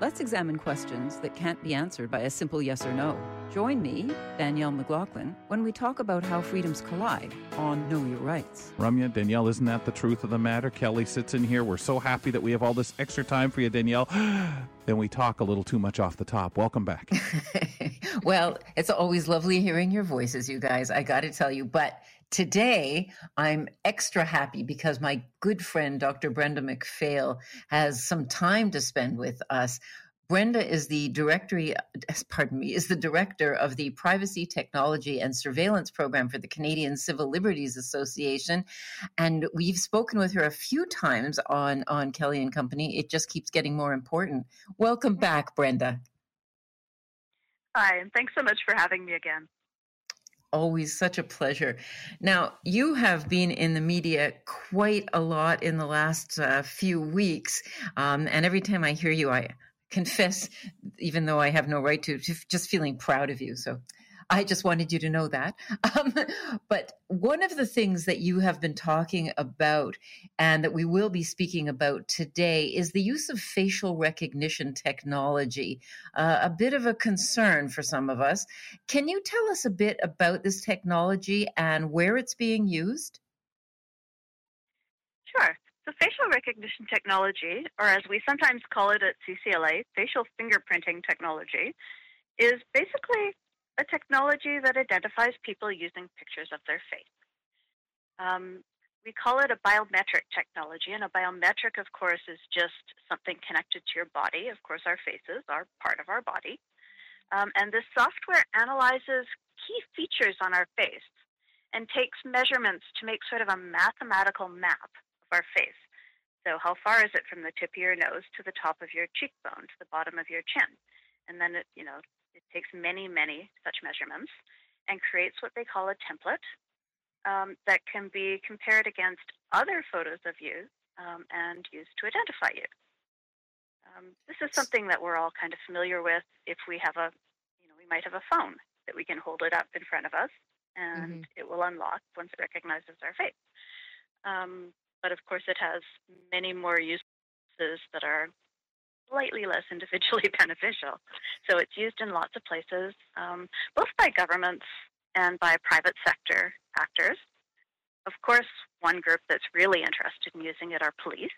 Let's examine questions that can't be answered by a simple yes or no. Join me, Danielle McLaughlin, when we talk about how freedoms collide on Know Your Rights. Ramya, Danielle, isn't that the truth of the matter? Kelly sits in here. We're so happy that we have all this extra time for you, Danielle. (gasps) then we talk a little too much off the top. Welcome back. (laughs) well, it's always lovely hearing your voices, you guys. I got to tell you, but Today, I'm extra happy because my good friend, Dr. Brenda McPhail, has some time to spend with us. Brenda is the directory, (laughs) pardon me, is the director of the Privacy Technology and Surveillance Program for the Canadian Civil Liberties Association, and we've spoken with her a few times on on Kelly and Company. It just keeps getting more important. Welcome back, Brenda. Hi, and thanks so much for having me again always such a pleasure. Now, you have been in the media quite a lot in the last uh, few weeks. Um, and every time I hear you, I confess, even though I have no right to, to just feeling proud of you. So I just wanted you to know that. (laughs) Um, but one of the things that you have been talking about and that we will be speaking about today is the use of facial recognition technology, uh, a bit of a concern for some of us. Can you tell us a bit about this technology and where it's being used? Sure. So, facial recognition technology, or as we sometimes call it at CCLA, facial fingerprinting technology, is basically a technology that identifies people using pictures of their face. Um, we call it a biometric technology, and a biometric, of course, is just something connected to your body. Of course, our faces are part of our body. Um, and this software analyzes key features on our face and takes measurements to make sort of a mathematical map of our face. So, how far is it from the tip of your nose to the top of your cheekbone, to the bottom of your chin? And then it, you know, it takes many, many such measurements and creates what they call a template um, that can be compared against other photos of you um, and used to identify you. Um, this is something that we're all kind of familiar with. If we have a, you know, we might have a phone that we can hold it up in front of us and mm-hmm. it will unlock once it recognizes our face. Um, but of course, it has many more uses that are slightly less individually (laughs) beneficial. So it's used in lots of places, um, both by governments and by private sector actors. Of course, one group that's really interested in using it are police.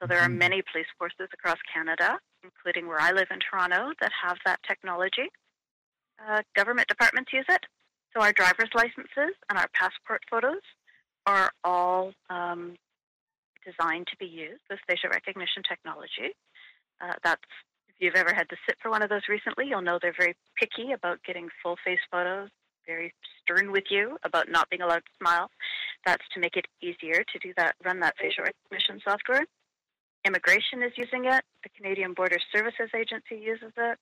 So there are mm-hmm. many police forces across Canada, including where I live in Toronto, that have that technology. Uh, government departments use it. So our driver's licenses and our passport photos are all um, designed to be used with facial recognition technology. Uh, that's if you've ever had to sit for one of those recently, you'll know they're very picky about getting full face photos, very stern with you about not being allowed to smile. That's to make it easier to do that, run that facial recognition software. Immigration is using it. The Canadian Border Services Agency uses it.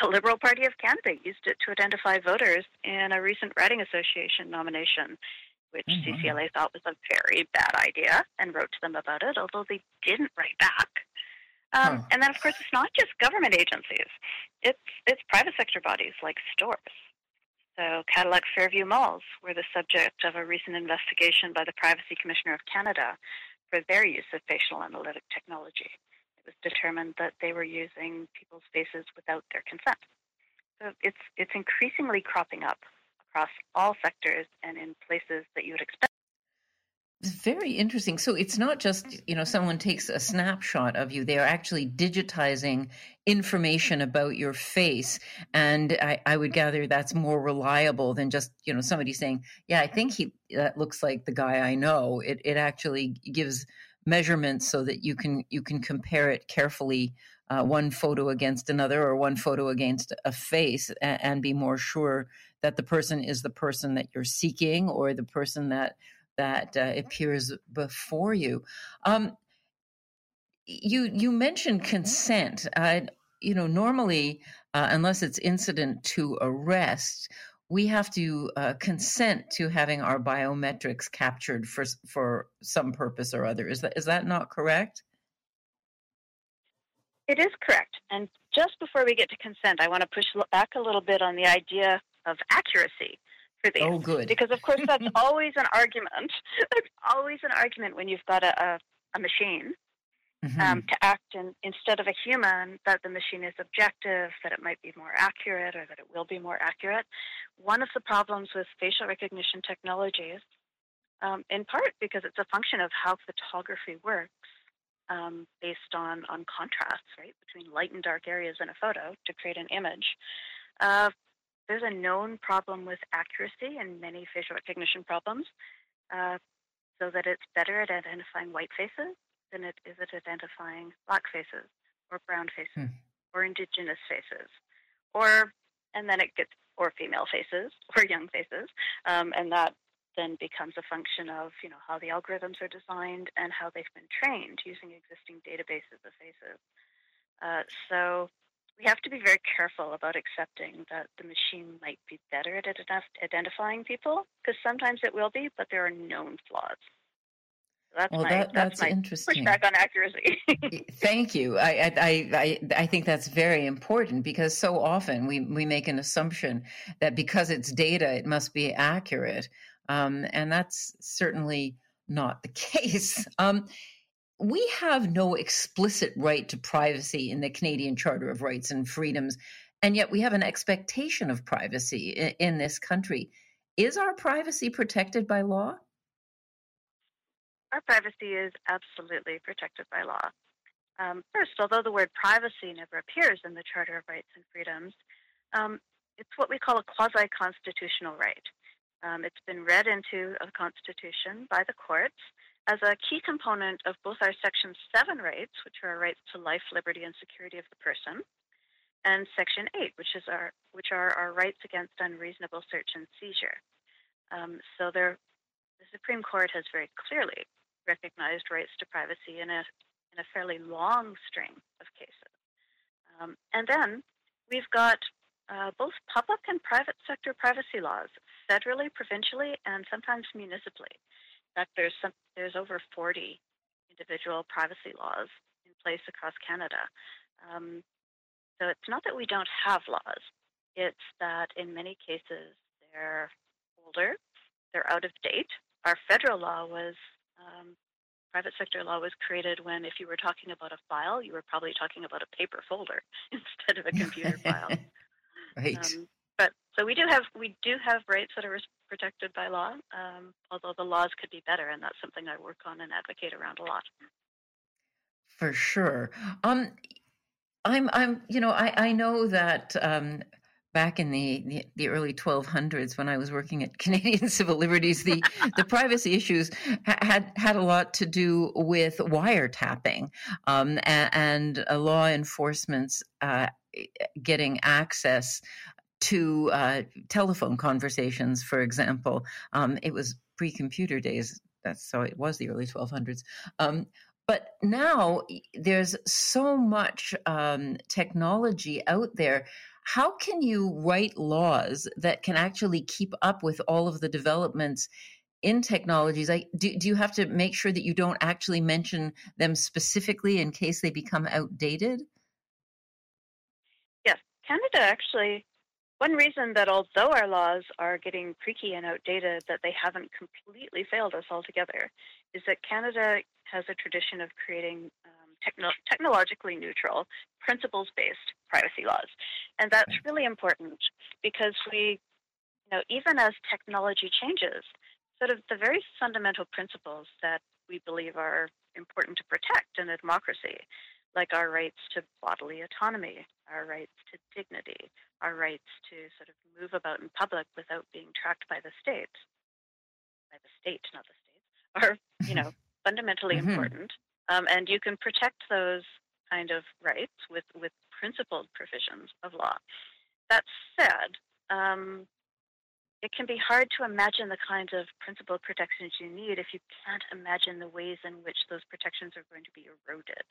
The Liberal Party of Canada used it to identify voters in a recent Riding Association nomination, which mm-hmm. CCLA thought was a very bad idea and wrote to them about it, although they didn't write back. Um, huh. And then, of course, it's not just government agencies; it's it's private sector bodies like stores. So, Cadillac Fairview malls were the subject of a recent investigation by the Privacy Commissioner of Canada for their use of facial analytic technology. It was determined that they were using people's faces without their consent. So, it's it's increasingly cropping up across all sectors and in places that you would expect. Very interesting. So it's not just, you know, someone takes a snapshot of you. They are actually digitizing information about your face. And I, I would gather that's more reliable than just, you know, somebody saying, yeah, I think he, that looks like the guy I know. It, it actually gives measurements so that you can, you can compare it carefully uh, one photo against another or one photo against a face and, and, be more sure that the person is the person that you're seeking or the person that that uh, appears before you. Um, you you mentioned consent. Uh, you know, normally, uh, unless it's incident to arrest, we have to uh, consent to having our biometrics captured for for some purpose or other. Is that is that not correct? It is correct. And just before we get to consent, I want to push back a little bit on the idea of accuracy for these. Oh, good. Because of course that's (laughs) always an argument. (laughs) That's always an argument when you've got a, a, a machine mm-hmm. um, to act in, instead of a human, that the machine is objective, that it might be more accurate, or that it will be more accurate. One of the problems with facial recognition technologies, um, in part because it's a function of how photography works, um, based on, on contrast, right, between light and dark areas in a photo to create an image. Uh, there's a known problem with accuracy in many facial recognition problems, uh, so that it's better at identifying white faces than it is at identifying black faces or brown faces hmm. or indigenous faces or and then it gets or female faces (laughs) or young faces um, and that then becomes a function of you know how the algorithms are designed and how they've been trained using existing databases of faces uh, so we have to be very careful about accepting that the machine might be better at identifying people because sometimes it will be but there are known flaws that's well, my, that, that's, that's my interesting. pushback on accuracy. (laughs) Thank you. I, I, I, I think that's very important because so often we, we make an assumption that because it's data, it must be accurate. Um, and that's certainly not the (laughs) case. Um, we have no explicit right to privacy in the Canadian Charter of Rights and Freedoms, and yet we have an expectation of privacy in, in this country. Is our privacy protected by law? our privacy is absolutely protected by law. Um, first, although the word privacy never appears in the Charter of Rights and Freedoms, um, it's what we call a quasi constitutional right. Um, it's been read into the Constitution by the courts as a key component of both our Section 7 rights, which are our rights to life, liberty, and security of the person, and Section 8, which, is our, which are our rights against unreasonable search and seizure. Um, so there, the Supreme Court has very clearly recognized rights to privacy in a in a fairly long string of cases. Um, and then we've got uh, both public and private sector privacy laws, federally, provincially, and sometimes municipally. Fact, there's some, there's over 40 individual privacy laws in place across Canada. Um, so it's not that we don't have laws; it's that in many cases they're older, they're out of date. Our federal law was um, private sector law was created when, if you were talking about a file, you were probably talking about a paper folder (laughs) instead of a (laughs) computer file. right. Um, but so we do have we do have rights that are protected by law, um, although the laws could be better, and that's something I work on and advocate around a lot. For sure. Um, I'm I'm you know I I know that um, back in the, the, the, early 1200s when I was working at (laughs) Canadian Civil Liberties, the, the (laughs) privacy issues ha- had had a lot to do with wiretapping um, and, and uh, law enforcement's uh, getting access to uh, telephone conversations, for example. Um, it was pre-computer days. That's so it was the early 1200s. Um, but now there's so much um, technology out there how can you write laws that can actually keep up with all of the developments in technologies? I, do, do you have to make sure that you don't actually mention them specifically in case they become outdated? Yes, Canada actually one reason that although our laws are getting creaky and outdated, that they haven't completely failed us altogether, is that Canada has a tradition of creating um, techno- technologically neutral, principles based privacy laws. And that's mm. really important because we, you know, even as technology changes, sort of the very fundamental principles that we believe are important to protect in a democracy, like our rights to bodily autonomy, our rights to dignity, our rights to sort of move about in public without being tracked by the state, by the state, not the state, (laughs) are, you know, (laughs) fundamentally mm-hmm. important. Um, and you can protect those kind of rights with, with principled provisions of law. That said, um, it can be hard to imagine the kinds of principled protections you need if you can't imagine the ways in which those protections are going to be eroded.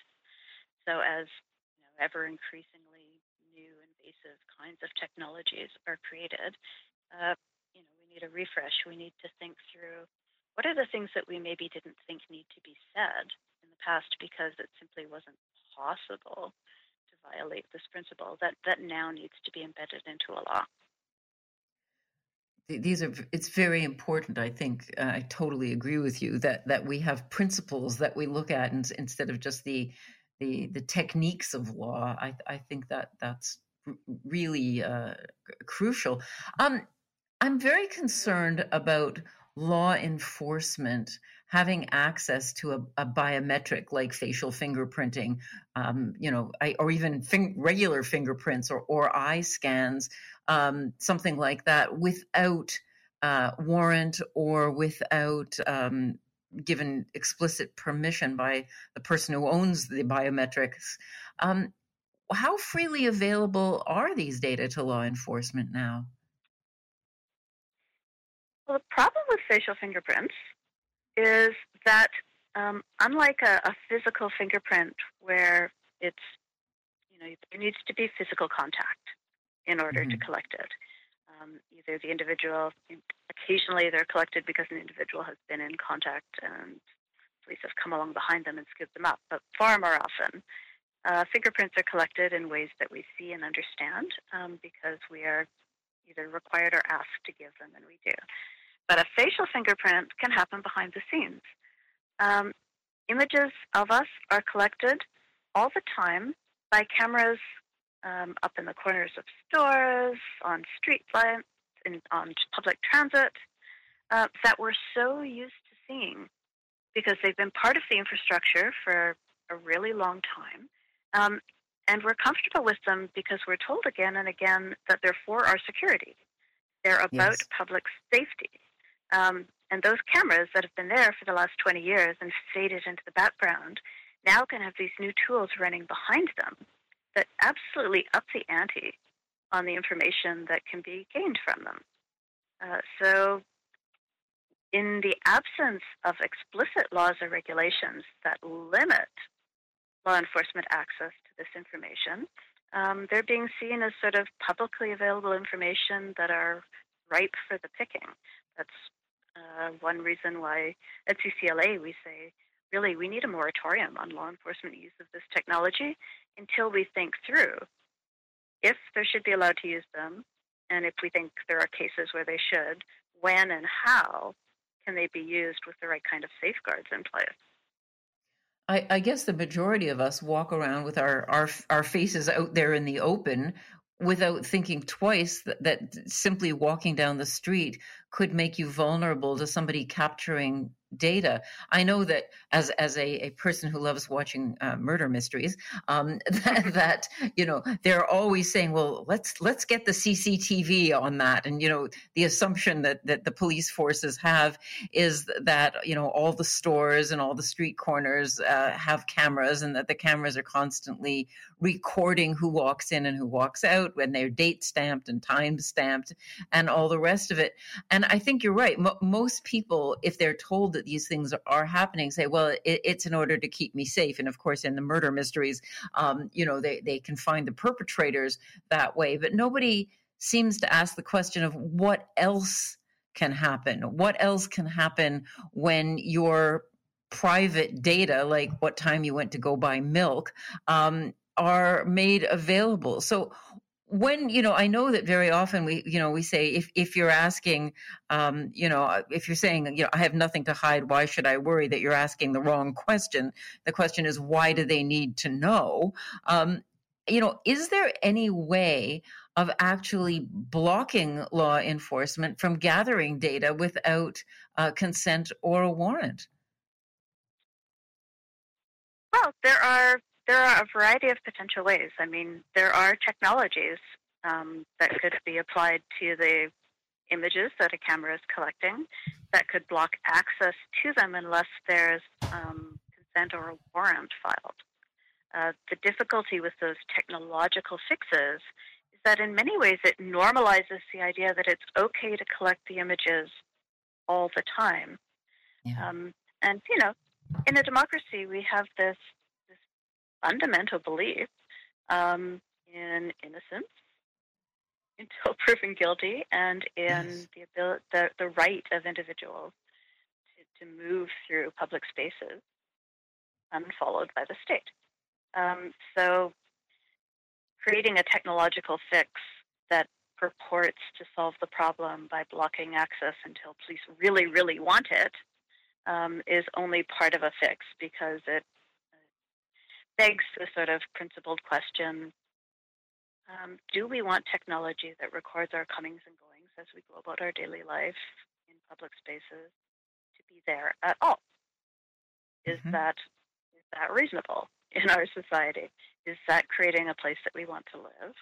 So, as you know, ever increasingly new invasive kinds of technologies are created, uh, you know, we need a refresh. We need to think through what are the things that we maybe didn't think need to be said in the past because it simply wasn't possible to violate this principle that, that now needs to be embedded into a law these are it's very important i think uh, i totally agree with you that that we have principles that we look at and, instead of just the the the techniques of law i i think that that's really uh, crucial. Um i'm very concerned about law enforcement having access to a, a biometric like facial fingerprinting, um, you know, I, or even fin- regular fingerprints or, or eye scans um, something like that without uh, warrant or without um, given explicit permission by the person who owns the biometrics. Um, how freely available are these data to law enforcement now? Well, the problem with facial fingerprints is that, um, unlike a, a, physical fingerprint where it's, you know, there needs to be physical contact in order mm-hmm. to collect it. Um, either the individual, occasionally they're collected because an individual has been in contact and police have come along behind them and scooped them up, but far more often, uh, fingerprints are collected in ways that we see and understand um, because we are either required or asked to give them, and we do. But a facial fingerprint can happen behind the scenes. Um, images of us are collected all the time by cameras um, up in the corners of stores, on street lights, in, on public transit, uh, that we're so used to seeing because they've been part of the infrastructure for a really long time. Um, and we're comfortable with them because we're told again and again that they're for our security. They're about yes. public safety. Um, and those cameras that have been there for the last 20 years and faded into the background now can have these new tools running behind them that absolutely up the ante on the information that can be gained from them. Uh, so, in the absence of explicit laws or regulations that limit law enforcement access to this information, um, they're being seen as sort of publicly available information that are ripe for the picking. That's uh, one reason why at CCLA we say really we need a moratorium on law enforcement use of this technology until we think through if they should be allowed to use them, and if we think there are cases where they should, when and how can they be used with the right kind of safeguards in place? I, I, guess the majority of us walk around with our, our our faces out there in the open without thinking twice that, that simply walking down the street could make you vulnerable to somebody capturing data. I know that as as a, a person who loves watching uh, murder mysteries, um, (laughs) that, that, you know they're always saying, "Well, let's let's get the CCTV on that." And you know the assumption that that the police forces have is that you know all the stores and all the street corners uh, have cameras, and that the cameras are constantly recording who walks in and who walks out when they're date stamped and time stamped and all the rest of it. And I think you're right. most people, if they're told that that these things are happening say, well, it, it's in order to keep me safe. And of course, in the murder mysteries, um, you know, they, they can find the perpetrators that way. But nobody seems to ask the question of what else can happen? What else can happen when your private data, like what time you went to go buy milk, um, are made available? So, when you know i know that very often we you know we say if if you're asking um you know uh, if you're saying you know i have nothing to hide why should i worry that you're asking the wrong question? The question is why do they need to know? Um you know is there any way of actually blocking law enforcement from gathering data without uh, consent or a warrant? Well there are there are a variety of potential ways. I mean, there are technologies um, that could be applied to the images that a camera is collecting that could block access to them unless there's um, consent or a warrant filed. Uh, the difficulty with those technological fixes is that in many ways it normalizes the idea that it's okay to collect the images all the time. Yeah. Um, and, you know, in a democracy, we have this, this fundamental belief um, in innocence (laughs) until proven guilty and in Yes. the, ability, the, the right of individuals to, to move through public spaces unfollowed by the state. Um, so, creating a technological fix that purports to solve the problem by blocking access until police really, really want it um, is only part of a fix because it begs the sort of principled question um, do we want technology that records our comings and goings as we go about our daily life in public spaces to be there at all? Is Mhm. that is that reasonable in our society? Is that creating a place that we want to live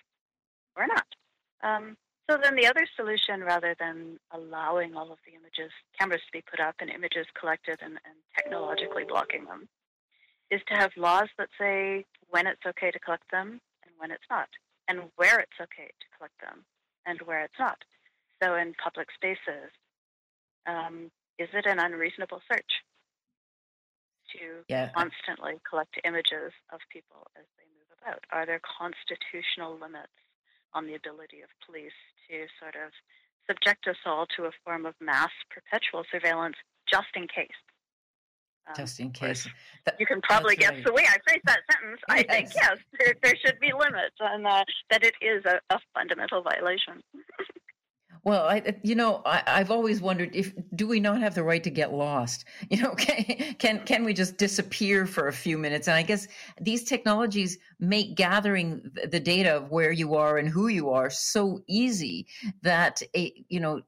or not? Um, so then the other solution, rather than allowing all of the images, cameras to be put up and images collected and, and technologically blocking them, is to have laws that say when it's okay to collect them and when it's not, and where it's okay to collect them and where it's not. So in public spaces, um, is it an unreasonable search to Yeah. constantly collect images of people as they move about? Are there constitutional limits on the ability of police to sort of subject us all to a form of mass perpetual surveillance just in case? Um, Just in (laughs) case. That- you can probably guess right. the way I phrase that sentence. I think Yes. yes, there, there should be limits, and uh, that it is a, a fundamental violation. (laughs) Well, I, you know, I, I've always wondered if do we not have the right to get lost? (laughs) You know, can can can we just disappear for a few minutes? And I guess these technologies make gathering the data of where you are and who you are so easy that it, you know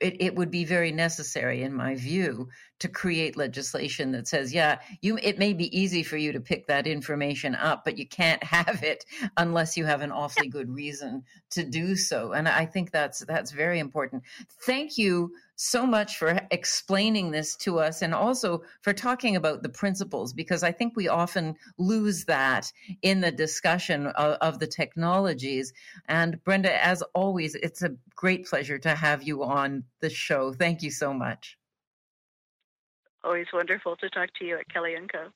it, it would be very necessary, in my view, to create legislation that says, yeah, you it may be easy for you to pick that information up, but you can't (laughs) have it unless you have an awfully good reason to do so. And I think that's that's very important. Thank you so much for explaining this to us and also for talking about the principles because I think we often lose that in the discussion of, of the technologies. And Brenda, as always, it's a great pleasure to have you on the show. Thank you so much. Always wonderful to talk to you at Kelly and Co.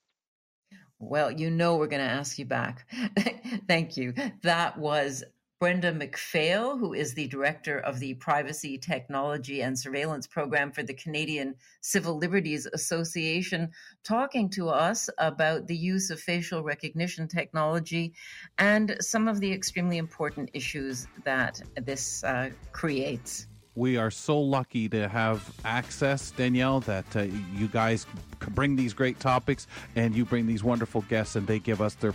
Well, you know we're going to ask you back. (laughs) Thank you. That was Brenda McPhail, who is the director of the Privacy, Technology and Surveillance Program for the Canadian Civil Liberties Association, talking to us about the use of facial recognition technology and some of the extremely important issues that this uh, creates. We are so lucky to have access, Danielle, that uh, you guys bring these great topics and you bring these wonderful guests and they give us their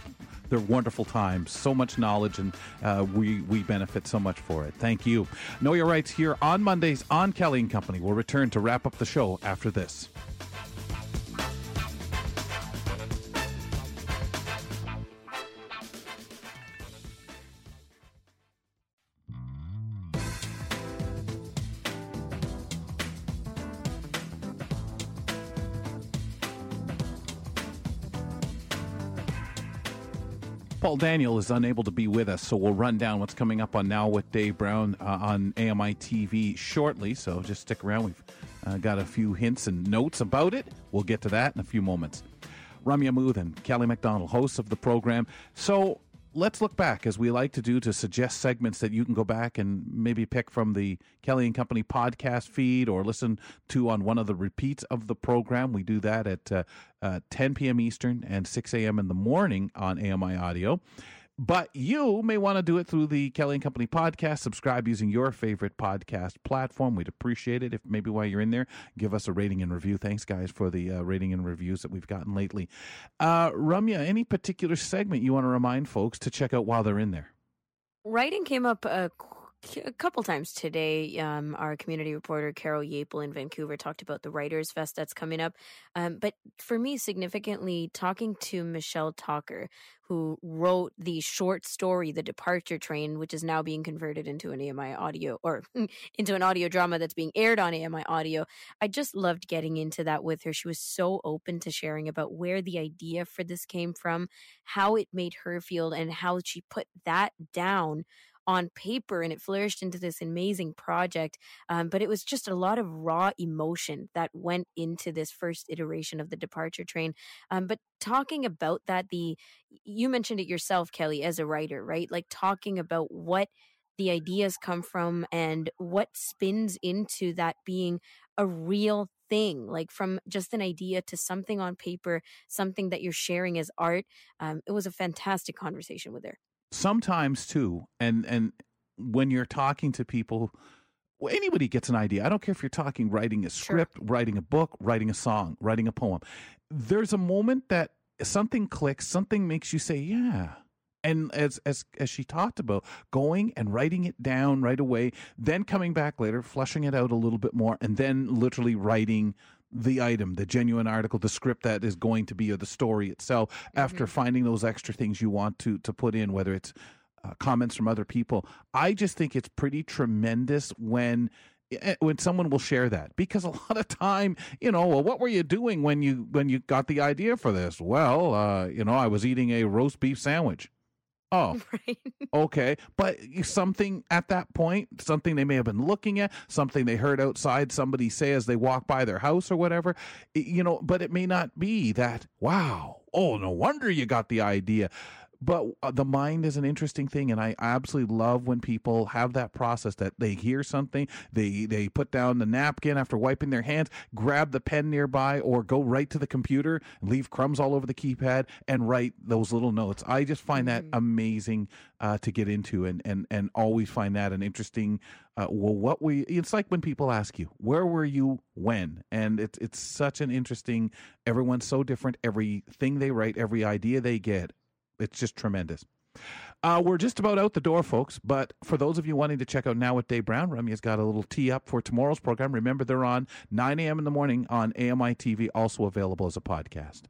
their wonderful time. So much knowledge and uh, we, we benefit so much for it. Thank you. Know Your Rights here on Mondays on Kelly and Company. We'll return to wrap up the show after this. Paul Daniel is unable to be with us, so we'll run down what's coming up on Now with Dave Brown uh, on AMI TV shortly. So just stick around. We've uh, got a few hints and notes about it. We'll get to that in a few moments. Ramya and Kelly McDonald, hosts of the program. So let's look back, as we like to do, to suggest segments that you can go back and maybe pick from the Kelly and Company podcast feed or listen to on one of the repeats of the program. We do that at uh, uh, 10 p.m. Eastern and 6 a.m. in the morning on AMI Audio. But you may want to do it through the Kelly and Company podcast. Subscribe using your favorite podcast platform. We'd appreciate it if maybe while you're in there, give us a rating and review. Thanks, guys, for the uh, rating and reviews that we've gotten lately. Uh, Ramya, any particular segment you want to remind folks to check out while they're in there? Writing came up uh, a couple times today, um, our community reporter Carol Yapel in Vancouver talked about the Writers Fest that's coming up. Um, but for me, significantly, talking to Michelle Tocher, who wrote the short story "The Departure Train," which is now being converted into an AMI audio or (laughs) into an audio drama that's being aired on AMI audio. I just loved getting into that with her. She was so open to sharing about where the idea for this came from, how it made her feel, and how she put that down on paper and it flourished into this amazing project. Um, but it was just a lot of raw emotion that went into this first iteration of the departure train. Um, but talking about that, the you mentioned it yourself, Kelly, as a writer, right? Like talking about what the ideas come from and what spins into that being a real thing like from just an idea to something on paper something that you're sharing as art um, it was a fantastic conversation with her sometimes too and and when you're talking to people well, anybody gets an idea. I don't care if you're talking writing a script sure. writing a book writing a song writing a poem. There's a moment that something clicks something makes you say yeah. And as as as she talked about going and writing it down right away then coming back later flushing it out a little bit more and then literally writing the item, the genuine article, the script that is going to be or the story itself mm-hmm. after finding those extra things you want to to put in, whether it's uh, comments from other people. I just think it's pretty tremendous when eh, when someone will share that because a (laughs) lot of time you know well, what were you doing when you when you got the idea for this well uh, you know i was eating a roast beef sandwich Oh, (laughs) right. okay. But something at that point, something they may have been looking at, something they heard outside somebody say as they walk by their house or whatever, you know, but it may not be that, wow, oh, no wonder you got the idea but uh, the mind is an interesting thing and i absolutely love when people have that process that they hear something they they put down the napkin after wiping their hands grab the pen nearby or go right to the computer leave crumbs all over the keypad and write those little notes. I just find that mm-hmm. amazing uh, to get into and and and always find that an interesting uh, well what we it's like when people ask you where were you when? And it's it's such an interesting everyone's so different. Everything they write every idea they get it's just tremendous. Uh, we're just about out the door, folks. But for those of you wanting to check out Now with Dave Brown, Rummy has got a little tee up for tomorrow's program. Remember, they're on 9 a.m. in the morning on AMI TV, also available as a podcast.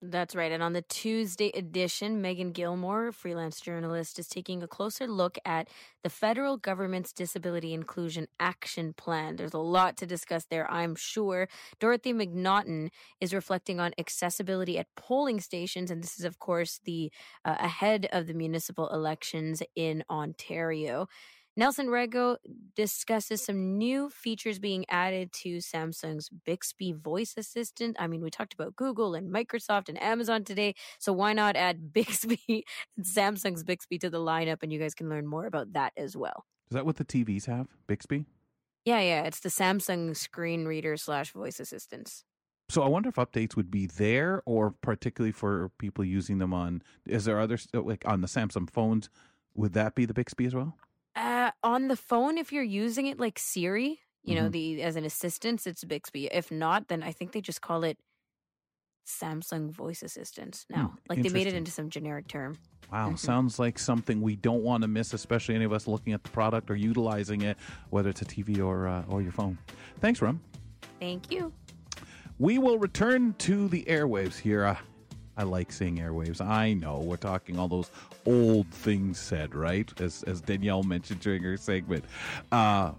That's right. And on the Tuesday edition, Megan Gilmore, freelance journalist, is taking a closer look at the federal government's Disability Inclusion Action Plan. There's a lot to discuss there, I'm sure. Dorothy McNaughton is reflecting on accessibility at polling stations. And this is, of course, the uh, ahead of the municipal elections in Ontario. Nelson Rego discusses some new features being added to Samsung's Bixby voice assistant. I mean, we talked about Google and Microsoft and Amazon today, so why not add (laughs) Bixby, Samsung's Bixby to the lineup and you guys can learn more about that as well. Is that what the TVs have? Bixby? Yeah, yeah, it's the Samsung screen reader slash voice assistants. So I wonder if updates would be there, or particularly for people using them on. Is there other like on the Samsung phones? Would that be the Bixby as well? Uh, on the phone, if you're using it like Siri, you mm-hmm. know, the as an assistant, it's Bixby. If not, then I think they just call it Samsung Voice Assistant now. Hmm, like they made it into some generic term. Wow, mm-hmm. sounds like something we don't want to miss, especially any of us looking at the product or utilizing it, whether it's a TV or uh, or your phone. Thanks, Rum. Thank you. We will return to the airwaves here. Uh, I like seeing airwaves. I know we're talking all those old things said, right? As as Danielle mentioned during her segment. Uh,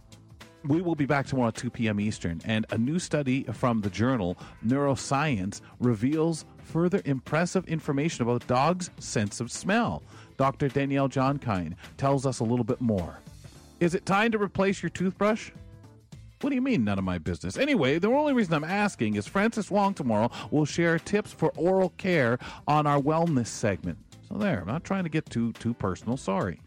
we will be back tomorrow at 2 p.m. Eastern, and a new study from the journal Neuroscience reveals further impressive information about dogs' sense of smell. Dr. Danielle Johnkind tells us a little bit more. Is it time to replace your toothbrush? What do you mean, none of my business? Anyway, the only reason I'm asking is Francis Wong tomorrow will share tips for oral care on our wellness segment. So there, I'm not trying to get too too personal. Sorry.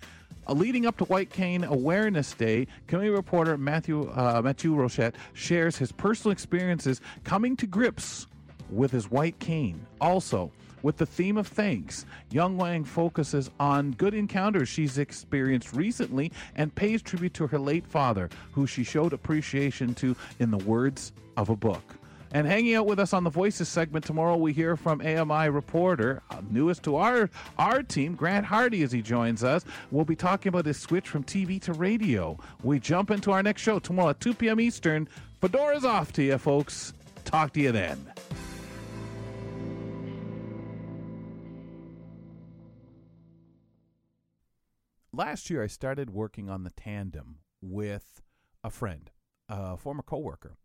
Uh, leading up to White Cane Awareness Day, community reporter Matthew uh, Matthew Rochette shares his personal experiences coming to grips with his white cane. Also, with the theme of thanks, Young Wang focuses on good encounters she's experienced recently and pays tribute to her late father, who she showed appreciation to in the words of a book. And hanging out with us on the Voices segment tomorrow, we hear from AMI reporter, uh, newest to our our team, Grant Hardy, as he joins us. We'll be talking about his switch from TV to radio. We jump into our next show tomorrow at 2 p.m. Eastern. Fedora's off to you, folks. Talk to you then. Last year, I started working on the tandem with a friend, a former coworker,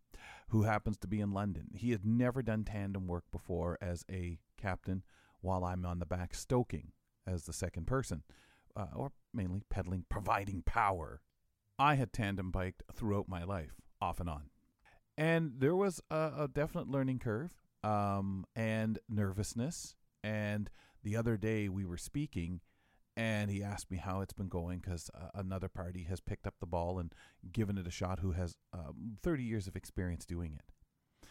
who happens to be in London. He had never done tandem work before as a captain, while I'm on the back stoking as the second person, uh, or mainly pedaling, providing power. I had tandem biked throughout my life, off and on. And there was a, a definite learning curve um, and nervousness. And the other day we were speaking, and he asked me how it's been going because uh, another party has picked up the ball and given it a shot who has um, 30 years of experience doing it.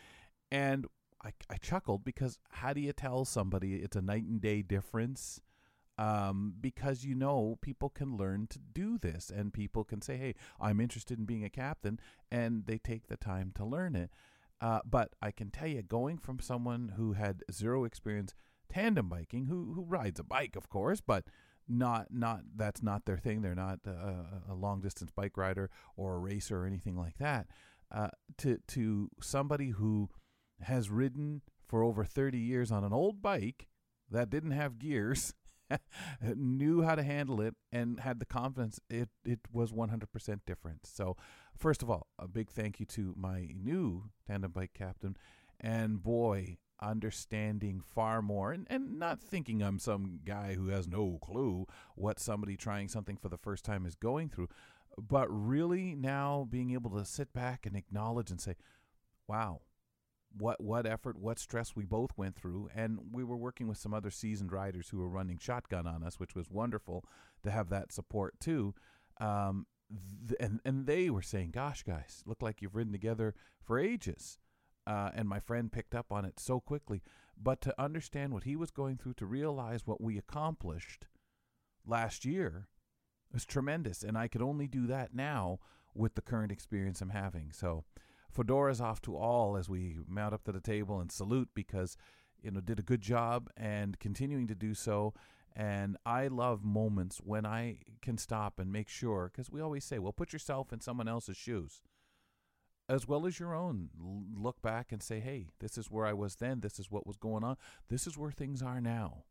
And I, I, chuckled because how do you tell somebody it's a night and day difference? Um, because you know people can learn to do this and people can say, hey, I'm interested in being a captain, and they take the time to learn it. Uh, but I can tell you, going from someone who had zero experience tandem biking, who who rides a bike, of course, but not not that's not their thing. They're not a, a long distance bike rider or a racer or anything like that. Uh, to to somebody who has ridden for over 30 years on an old bike that didn't have gears, (laughs) knew how to handle it, and had the confidence, it, it was 100% different. So, first of all, a big thank you to my new tandem bike captain. And boy, understanding far more and, and not thinking I'm some guy who has no clue what somebody trying something for the first time is going through, but really now being able to sit back and acknowledge and say, wow, what what effort, what stress we both went through, and we were working with some other seasoned riders who were running shotgun on us, which was wonderful to have that support too. Um, th- and and they were saying, "Gosh, guys, look like you've ridden together for ages." Uh, and my friend picked up on it so quickly. But to understand what he was going through, to realize what we accomplished last year was tremendous. And I could only do that now with the current experience I'm having. So Fedora's off to all as we mount up to the table and salute because, you know, did a good job and continuing to do so. And I love moments when I can stop and make sure, because we always say, well, put yourself in someone else's shoes as well as your own. look back and say, hey, this is where I was then. This is what was going on. This is where things are now.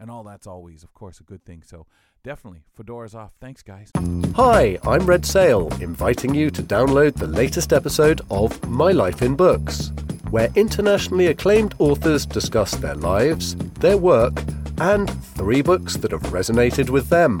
And all that's always, of course, a good thing. So definitely, Fedora's off. Thanks, guys. Hi, I'm Red Sale, inviting you to download the latest episode of My Life in Books, where internationally acclaimed authors discuss their lives, their work, and three books that have resonated with them.